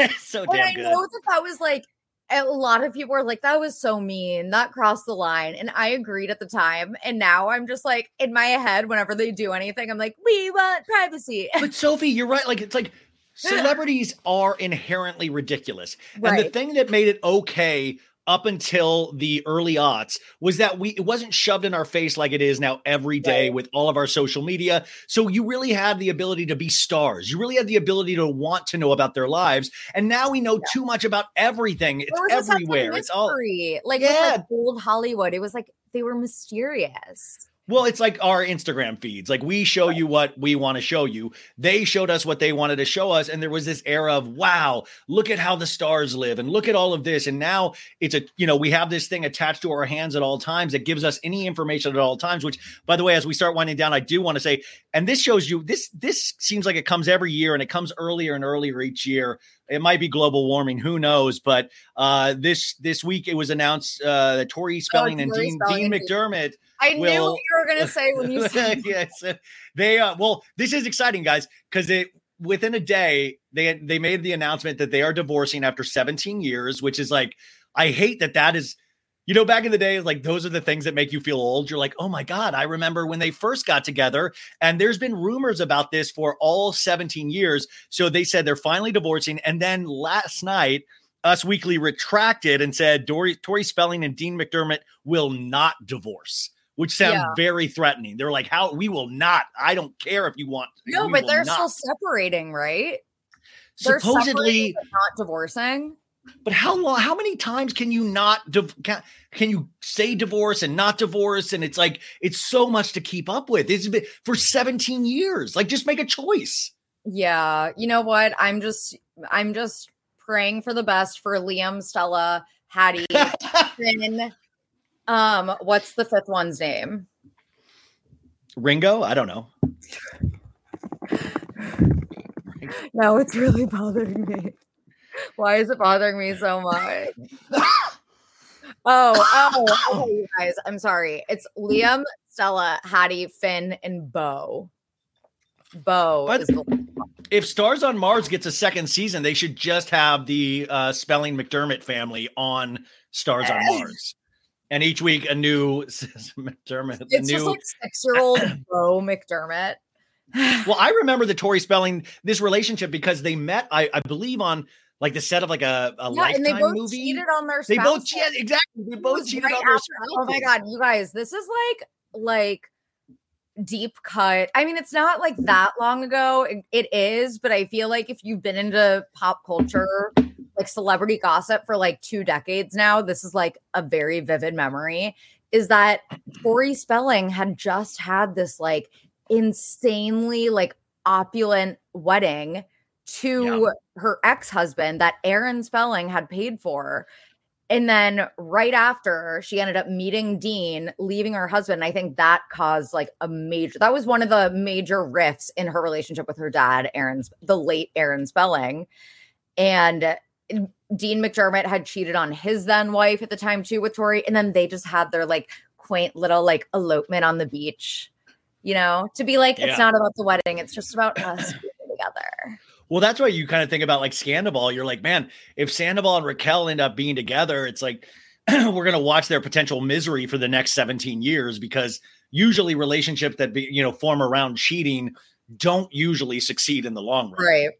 yeah. so I damn good. know that that was like a lot of people were like, that was so mean. That crossed the line. And I agreed at the time. And now I'm just like in my head, whenever they do anything, I'm like, we want privacy. But Sophie, you're right. Like it's like celebrities are inherently ridiculous. And the thing that made it okay up until the early aughts was that we it wasn't shoved in our face like it is now every day Right. with all of our social media. So you really had the ability to be stars. You really had the ability to want to know about their lives. And now we know too much about everything. It's There was a everywhere. It's all like Yeah. with like old Hollywood. It was like they were mysterious. Well, it's like our Instagram feeds. Like we show you what we want to show you. They showed us what they wanted to show us. And there was this era of, wow, look at how the stars live and look at all of this. And now it's a, you know, we have this thing attached to our hands at all times that gives us any information at all times, which by the way, as we start winding down, I do want to say, and this shows you this, this seems like it comes every year and it comes earlier and earlier each year. It might be global warming, who knows? But uh this this week it was announced uh that Tori Spelling and Dean, Spelling Dean. McDermott I knew Will- what you were gonna say when you said yes, they uh, well, this is exciting, guys, because it within a day they they made the announcement that they are divorcing after 17 years, which is like I hate that that is. You know, back in the day, like those are the things that make you feel old. You're like, oh my God, I remember when they first got together. And there's been rumors about this for all 17 years. So they said they're finally divorcing. And then last night, Us Weekly retracted and said Dory, Tori Spelling and Dean McDermott will not divorce, which sounds Yeah. very threatening. They're like, how we will not. I don't care if you want. No, but they're not." still separating, right? They're supposedly separating but not divorcing. But how long how many times can you not div- can, can you say divorce and not divorce and it's like it's so much to keep up with it's been for 17 years like just make a choice Yeah, you know what? I'm just I'm just praying for the best for Liam, Stella, Hattie, Finn. Um, what's the fifth one's name? ringo i don't know No, it's really bothering me. Why is it bothering me so much? Oh, oh, okay, you guys. I'm sorry. It's Liam, Stella, Hattie, Finn, and Bo. Bo But- the if stars on mars gets a second season they should just have the uh spelling mcdermott family on stars on mars and each week a new mcdermott a it's new just like six year old Bo McDermott. Well, I remember the Tori Spelling this relationship because they met, I, I believe, on like the set of like a, a Yeah, and lifetime they both movie. cheated on their they both spouses. yeah, exactly. They both cheated right on their after- Oh my god, you guys, this is like like deep cut. I mean, it's not like that long ago. It, it is, but I feel like if you've been into pop culture, like celebrity gossip for like two decades now, this is like a very vivid memory. Is that Tori Spelling had just had this like insanely like opulent wedding to her ex-husband that Aaron Spelling had paid for. And then right after she ended up meeting Dean, leaving her husband. I think that caused like a major that was one of the major rifts in her relationship with her dad, Aaron's the late Aaron Spelling. And Dean McDermott had cheated on his then wife at the time too with Tori. And then they just had their like quaint little like elopement on the beach, you know, to be like, Yeah. it's not about the wedding, it's just about us. Well, that's why you kind of think about like Scandoval. You're like, man, if Sandoval and Raquel end up being together, it's like we're gonna watch their potential misery for the next 17 years because usually relationships that be you know form around cheating don't usually succeed in the long run. Right.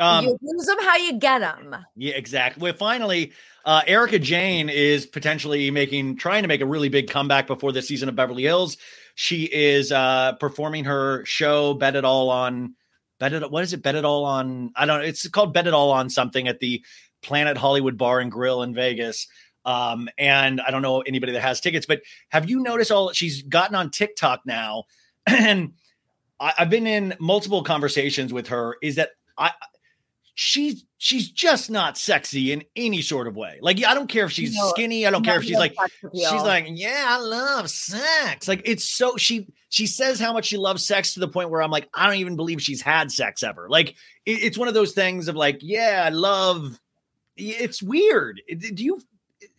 Um, you lose them how you get them. Yeah, exactly. Well, finally, uh, Erika Jayne is potentially making, trying to make a really big comeback before this season of Beverly Hills. She is uh, performing her show, Bet It All on, Bet It. What is it? Bet It All on. I don't. know. It's called Bet It All on something at the Planet Hollywood Bar and Grill in Vegas. Um, and I don't know anybody that has tickets, but have you noticed all? She's gotten on TikTok now, and I, I've been in multiple conversations with her. Is that I? She's she's just not sexy in any sort of way. Like I don't care if she's No, skinny. I don't care if she's like she's like yeah, I love sex. Like it's so she she says how much she loves sex to the point where I'm like I don't even believe she's had sex ever. Like it- it's one of those things of like yeah, I love. It's weird. Do you?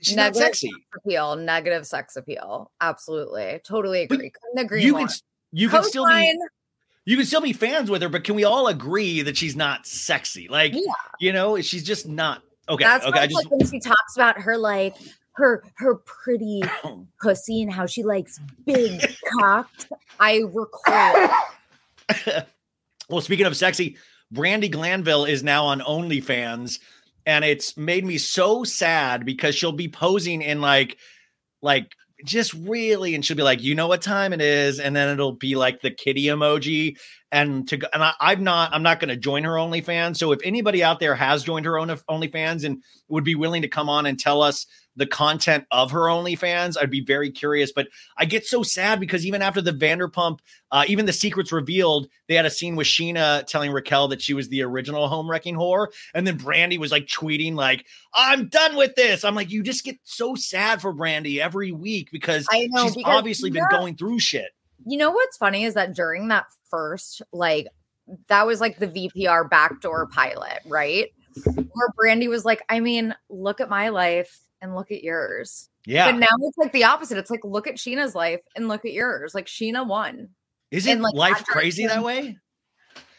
She's not sexy. sex appeal, negative sex appeal. Absolutely. Totally But agree. Couldn't agree You more. can you can still be Coastline, you can still be fans with her, but can we all agree that she's not sexy? Like Yeah. you know, she's just not. Okay, That's okay. I just like when she talks about her like her her pretty pussy and how she likes big cocks. I recoil. Well, speaking of sexy, Brandi Glanville is now on OnlyFans, and it's made me so sad because she'll be posing in like, like just really, and she'll be like, you know what time it is, and then it'll be like the kitty emoji, and to go, and I, I'm not, I'm not going to join her OnlyFans. So if anybody out there has joined her own OnlyFans and would be willing to come on and tell us the content of her OnlyFans, I'd be very curious. But I get so sad because even after the Vanderpump uh, even the secrets revealed, they had a scene with Scheana telling Raquel that she was the original home wrecking whore. And then Brandi was like tweeting, like, I'm done with this. I'm like, you just get so sad for Brandi every week because know, she's because- obviously been going through shit. You know what's funny is that during that first, like, that was like the VPR backdoor pilot, right? Where Brandi was like, I mean, look at my life and look at yours. Yeah. But now it's like the opposite. It's like, look at Scheana's life and look at yours. Like, Scheana won. Isn't like, life crazy that way?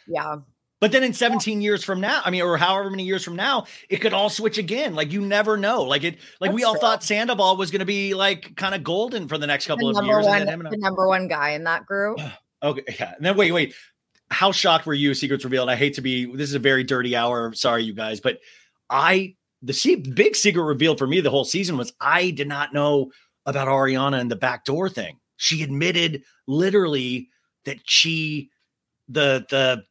Yeah. But then in 17 years from now, I mean, or however many years from now, it could all switch again. Like you never know. Like it, like we all true. thought Sandoval was going to be like kind of golden for the next couple The of years. one, and and the number one guy in that group. Okay, yeah. And then wait, wait. How shocked were you? Secrets revealed. I hate to be. This is a very dirty hour. Sorry, you guys, but I the se- big secret revealed for me the whole season was I did not know about Ariana and the backdoor thing. She admitted literally that she the the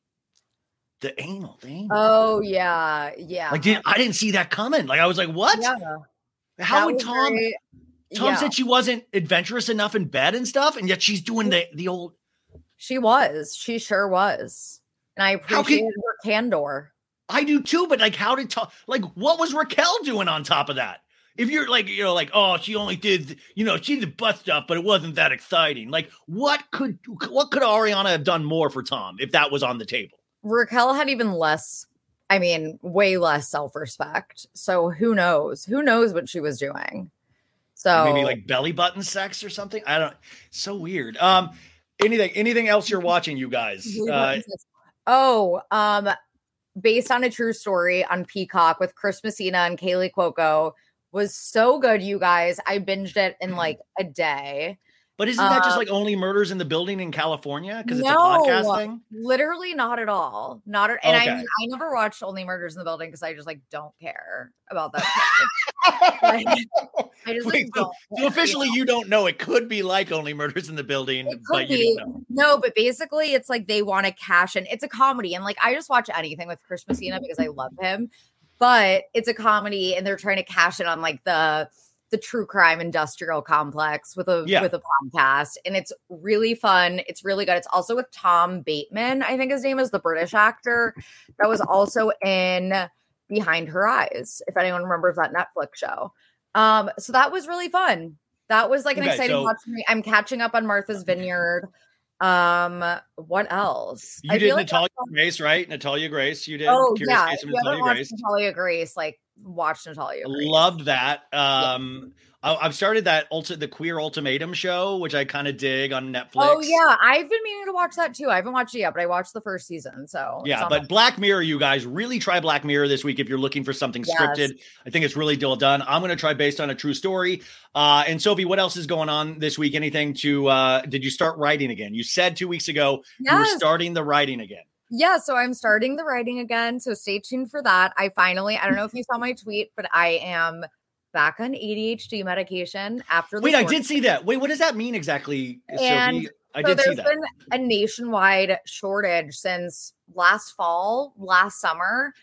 the anal thing. Oh, yeah. Yeah. like did I didn't see that coming. Like I was like, what? yeah. How That would Tom? very- Tom yeah. said she wasn't adventurous enough in bed and stuff, and yet she's doing the the old. She was. She sure was. And I How can- appreciated her candor. I do too, but like, how did Tom? Like, what was Raquel doing on top of that? If you're like, you know, like, oh, she only did, you know, she did butt stuff, but it wasn't that exciting. Like, what could what could Ariana have done more for Tom if that was on the table? Raquel had even less, I mean, way less self respect. So who knows? Who knows what she was doing? So Maybe like belly button sex or something. I don't. So weird. Um, anything anything else you're watching, you guys? Uh, oh, um, based on a true story on Peacock with Chris Messina and Kaley Cuoco was so good, you guys. I binged it in like a day. But isn't that just uh, like only murders in the building in California because it's a No. podcast thing? Literally not at all. Not at, and I Okay. mean, I never watched Only Murders in the Building because I just like don't care about that. Like, I just like, so, don't so officially, you don't know. It could be like only murders in the building, but could you be. don't know. No, but basically, it's like they want to cash in. It's a comedy, and like I just watch anything with Chris Messina because I love him. But it's a comedy, and they're trying to cash it on like the the true crime industrial complex with a Yeah. with a podcast, and it's really fun. It's really good. It's also with Tom Bateman, I think his name is the British actor that was also in Behind Her Eyes. If anyone remembers that Netflix show, um, so that was really fun. That was like an Okay, exciting so- watch for me. I'm catching up on Martha's Vineyard. Um, what else? You did feel like Natalia Grace, right? Natalia Grace. You did. Oh Curious yeah, Case of Natalia watched Grace. Natalia Grace, like watch Natalia. Grace. Loved that. Um, I, I've started that ulti- the Queer Ultimatum show, which I kind of dig on Netflix. Oh yeah, I've been meaning to watch that too. I haven't watched it yet, but I watched the first season. So Yeah, but my- Black Mirror, you guys really try Black Mirror this week if you're looking for something Yes. scripted. I think it's really well done. I'm going to try based on a true story. Uh, and Sophie, what else is going on this week? Anything to? Uh, did you start writing again? You said two weeks ago Yes. starting the writing again. Yeah, so I'm starting the writing again. So stay tuned for that. I finally, I don't know if you saw my tweet, but I am back on ADHD medication after the Wait, I did see that. Wait, what does that mean exactly, And Sophie? I so did see that. been a nationwide shortage since last fall, last summer.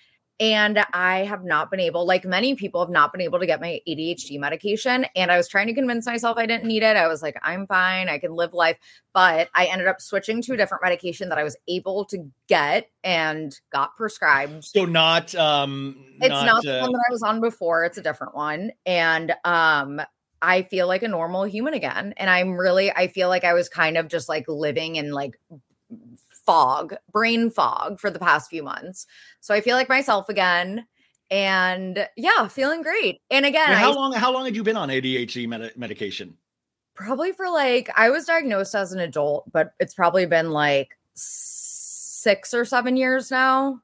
And I have not been able, like many people, have not been able to get my ADHD medication. And I was trying to convince myself I didn't need it. I was like, I'm fine. I can live life. But I ended up switching to a different medication that I was able to get and got prescribed. So not um It's not, the uh, one that I was on before. It's a different one. And um I feel like a normal human again. And I'm really I feel like I was kind of just like living in like fog, brain fog for the past few months. So I feel like myself again. And yeah, feeling great. And again, wait, I how long how long had you been on ADHD medi- medication? probably for like I was diagnosed as an adult, but it's probably been like six or seven years now.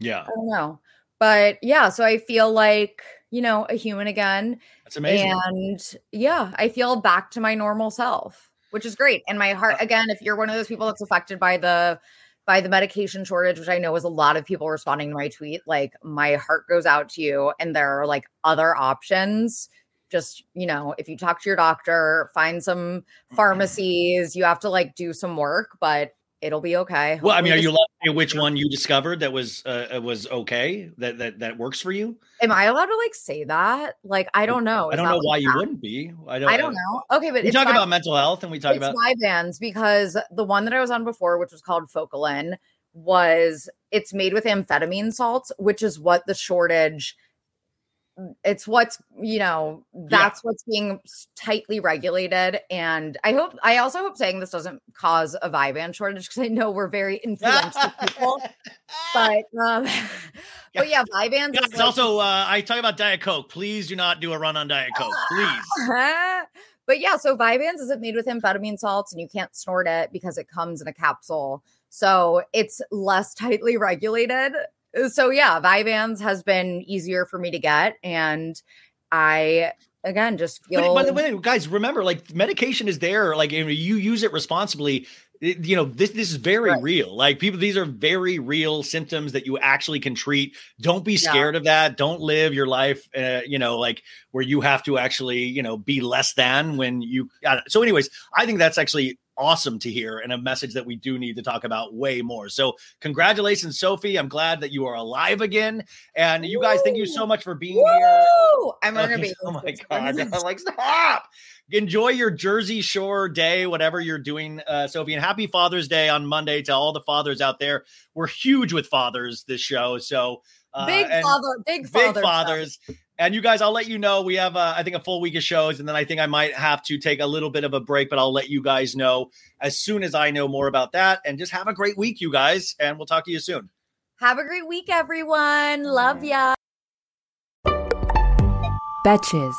Yeah, I don't know. But yeah, so I feel like, you know, a human again. that's amazing. And yeah, I feel back to my normal self, which is great. And my heart, again, if you're one of those people that's affected by the by the medication shortage, which I know is a lot of people responding to my tweet, like my heart goes out to you. And there are like other options. Just, you know, if you talk to your doctor, find some mm-hmm. pharmacies, you have to like do some work, but it'll be okay. well, I mean, are you allowed to say which one you discovered that was uh, was okay that that that works for you? Am I allowed to like say that? Like, I don't know. I don't know like, why you wouldn't be. I don't. I don't know. Okay, but We talk Vi- about mental health and we talk about it's about Vyvanse because the one that I was on before, which was called Focalin, was it's made with amphetamine salts, which is what the shortage. It's what's you know that's what's being tightly regulated, and I hope I also hope saying this doesn't cause a Vyvanse shortage because I know we're very influential people, but um, but yeah, Vyvanse Guys, is like- also, uh, I talk about Diet Coke. Please do not do a run on Diet Coke, please. but yeah, so Vyvanse isn't made with amphetamine salts, and you can't snort it because it comes in a capsule. So it's less tightly regulated. So yeah, Vyvanse has been easier for me to get, and I again just But feel by the way, guys, remember, like medication is there. Like you, you use it responsibly. it- you know, this this is very Right. real. Like people, these are very real symptoms that you actually can treat. Don't be Yeah. scared of that. Don't live your life, uh, you know, like where you have to actually, you know, be less than when you. Uh, so, anyways, I think that's actually awesome to hear and a message that we do need to talk about way more. So, congratulations, Sophie. I'm glad that you are alive again. And you guys, thank you so much for being here. I'm gonna be. Oh my god! I'm like, stop. Enjoy your Jersey Shore day, whatever you're doing, uh, Sophie. And happy Father's Day on Monday to all the fathers out there. We're huge with fathers this show, so uh, big father, big big father, stuff. Fathers. And you guys, I'll let you know. We have, uh, I think, a full week of shows, and then I think I might have to take a little bit of a break, but I'll let you guys know as soon as I know more about that. And just have a great week, you guys, and we'll talk to you soon. Have a great week, everyone. Love ya. Betches.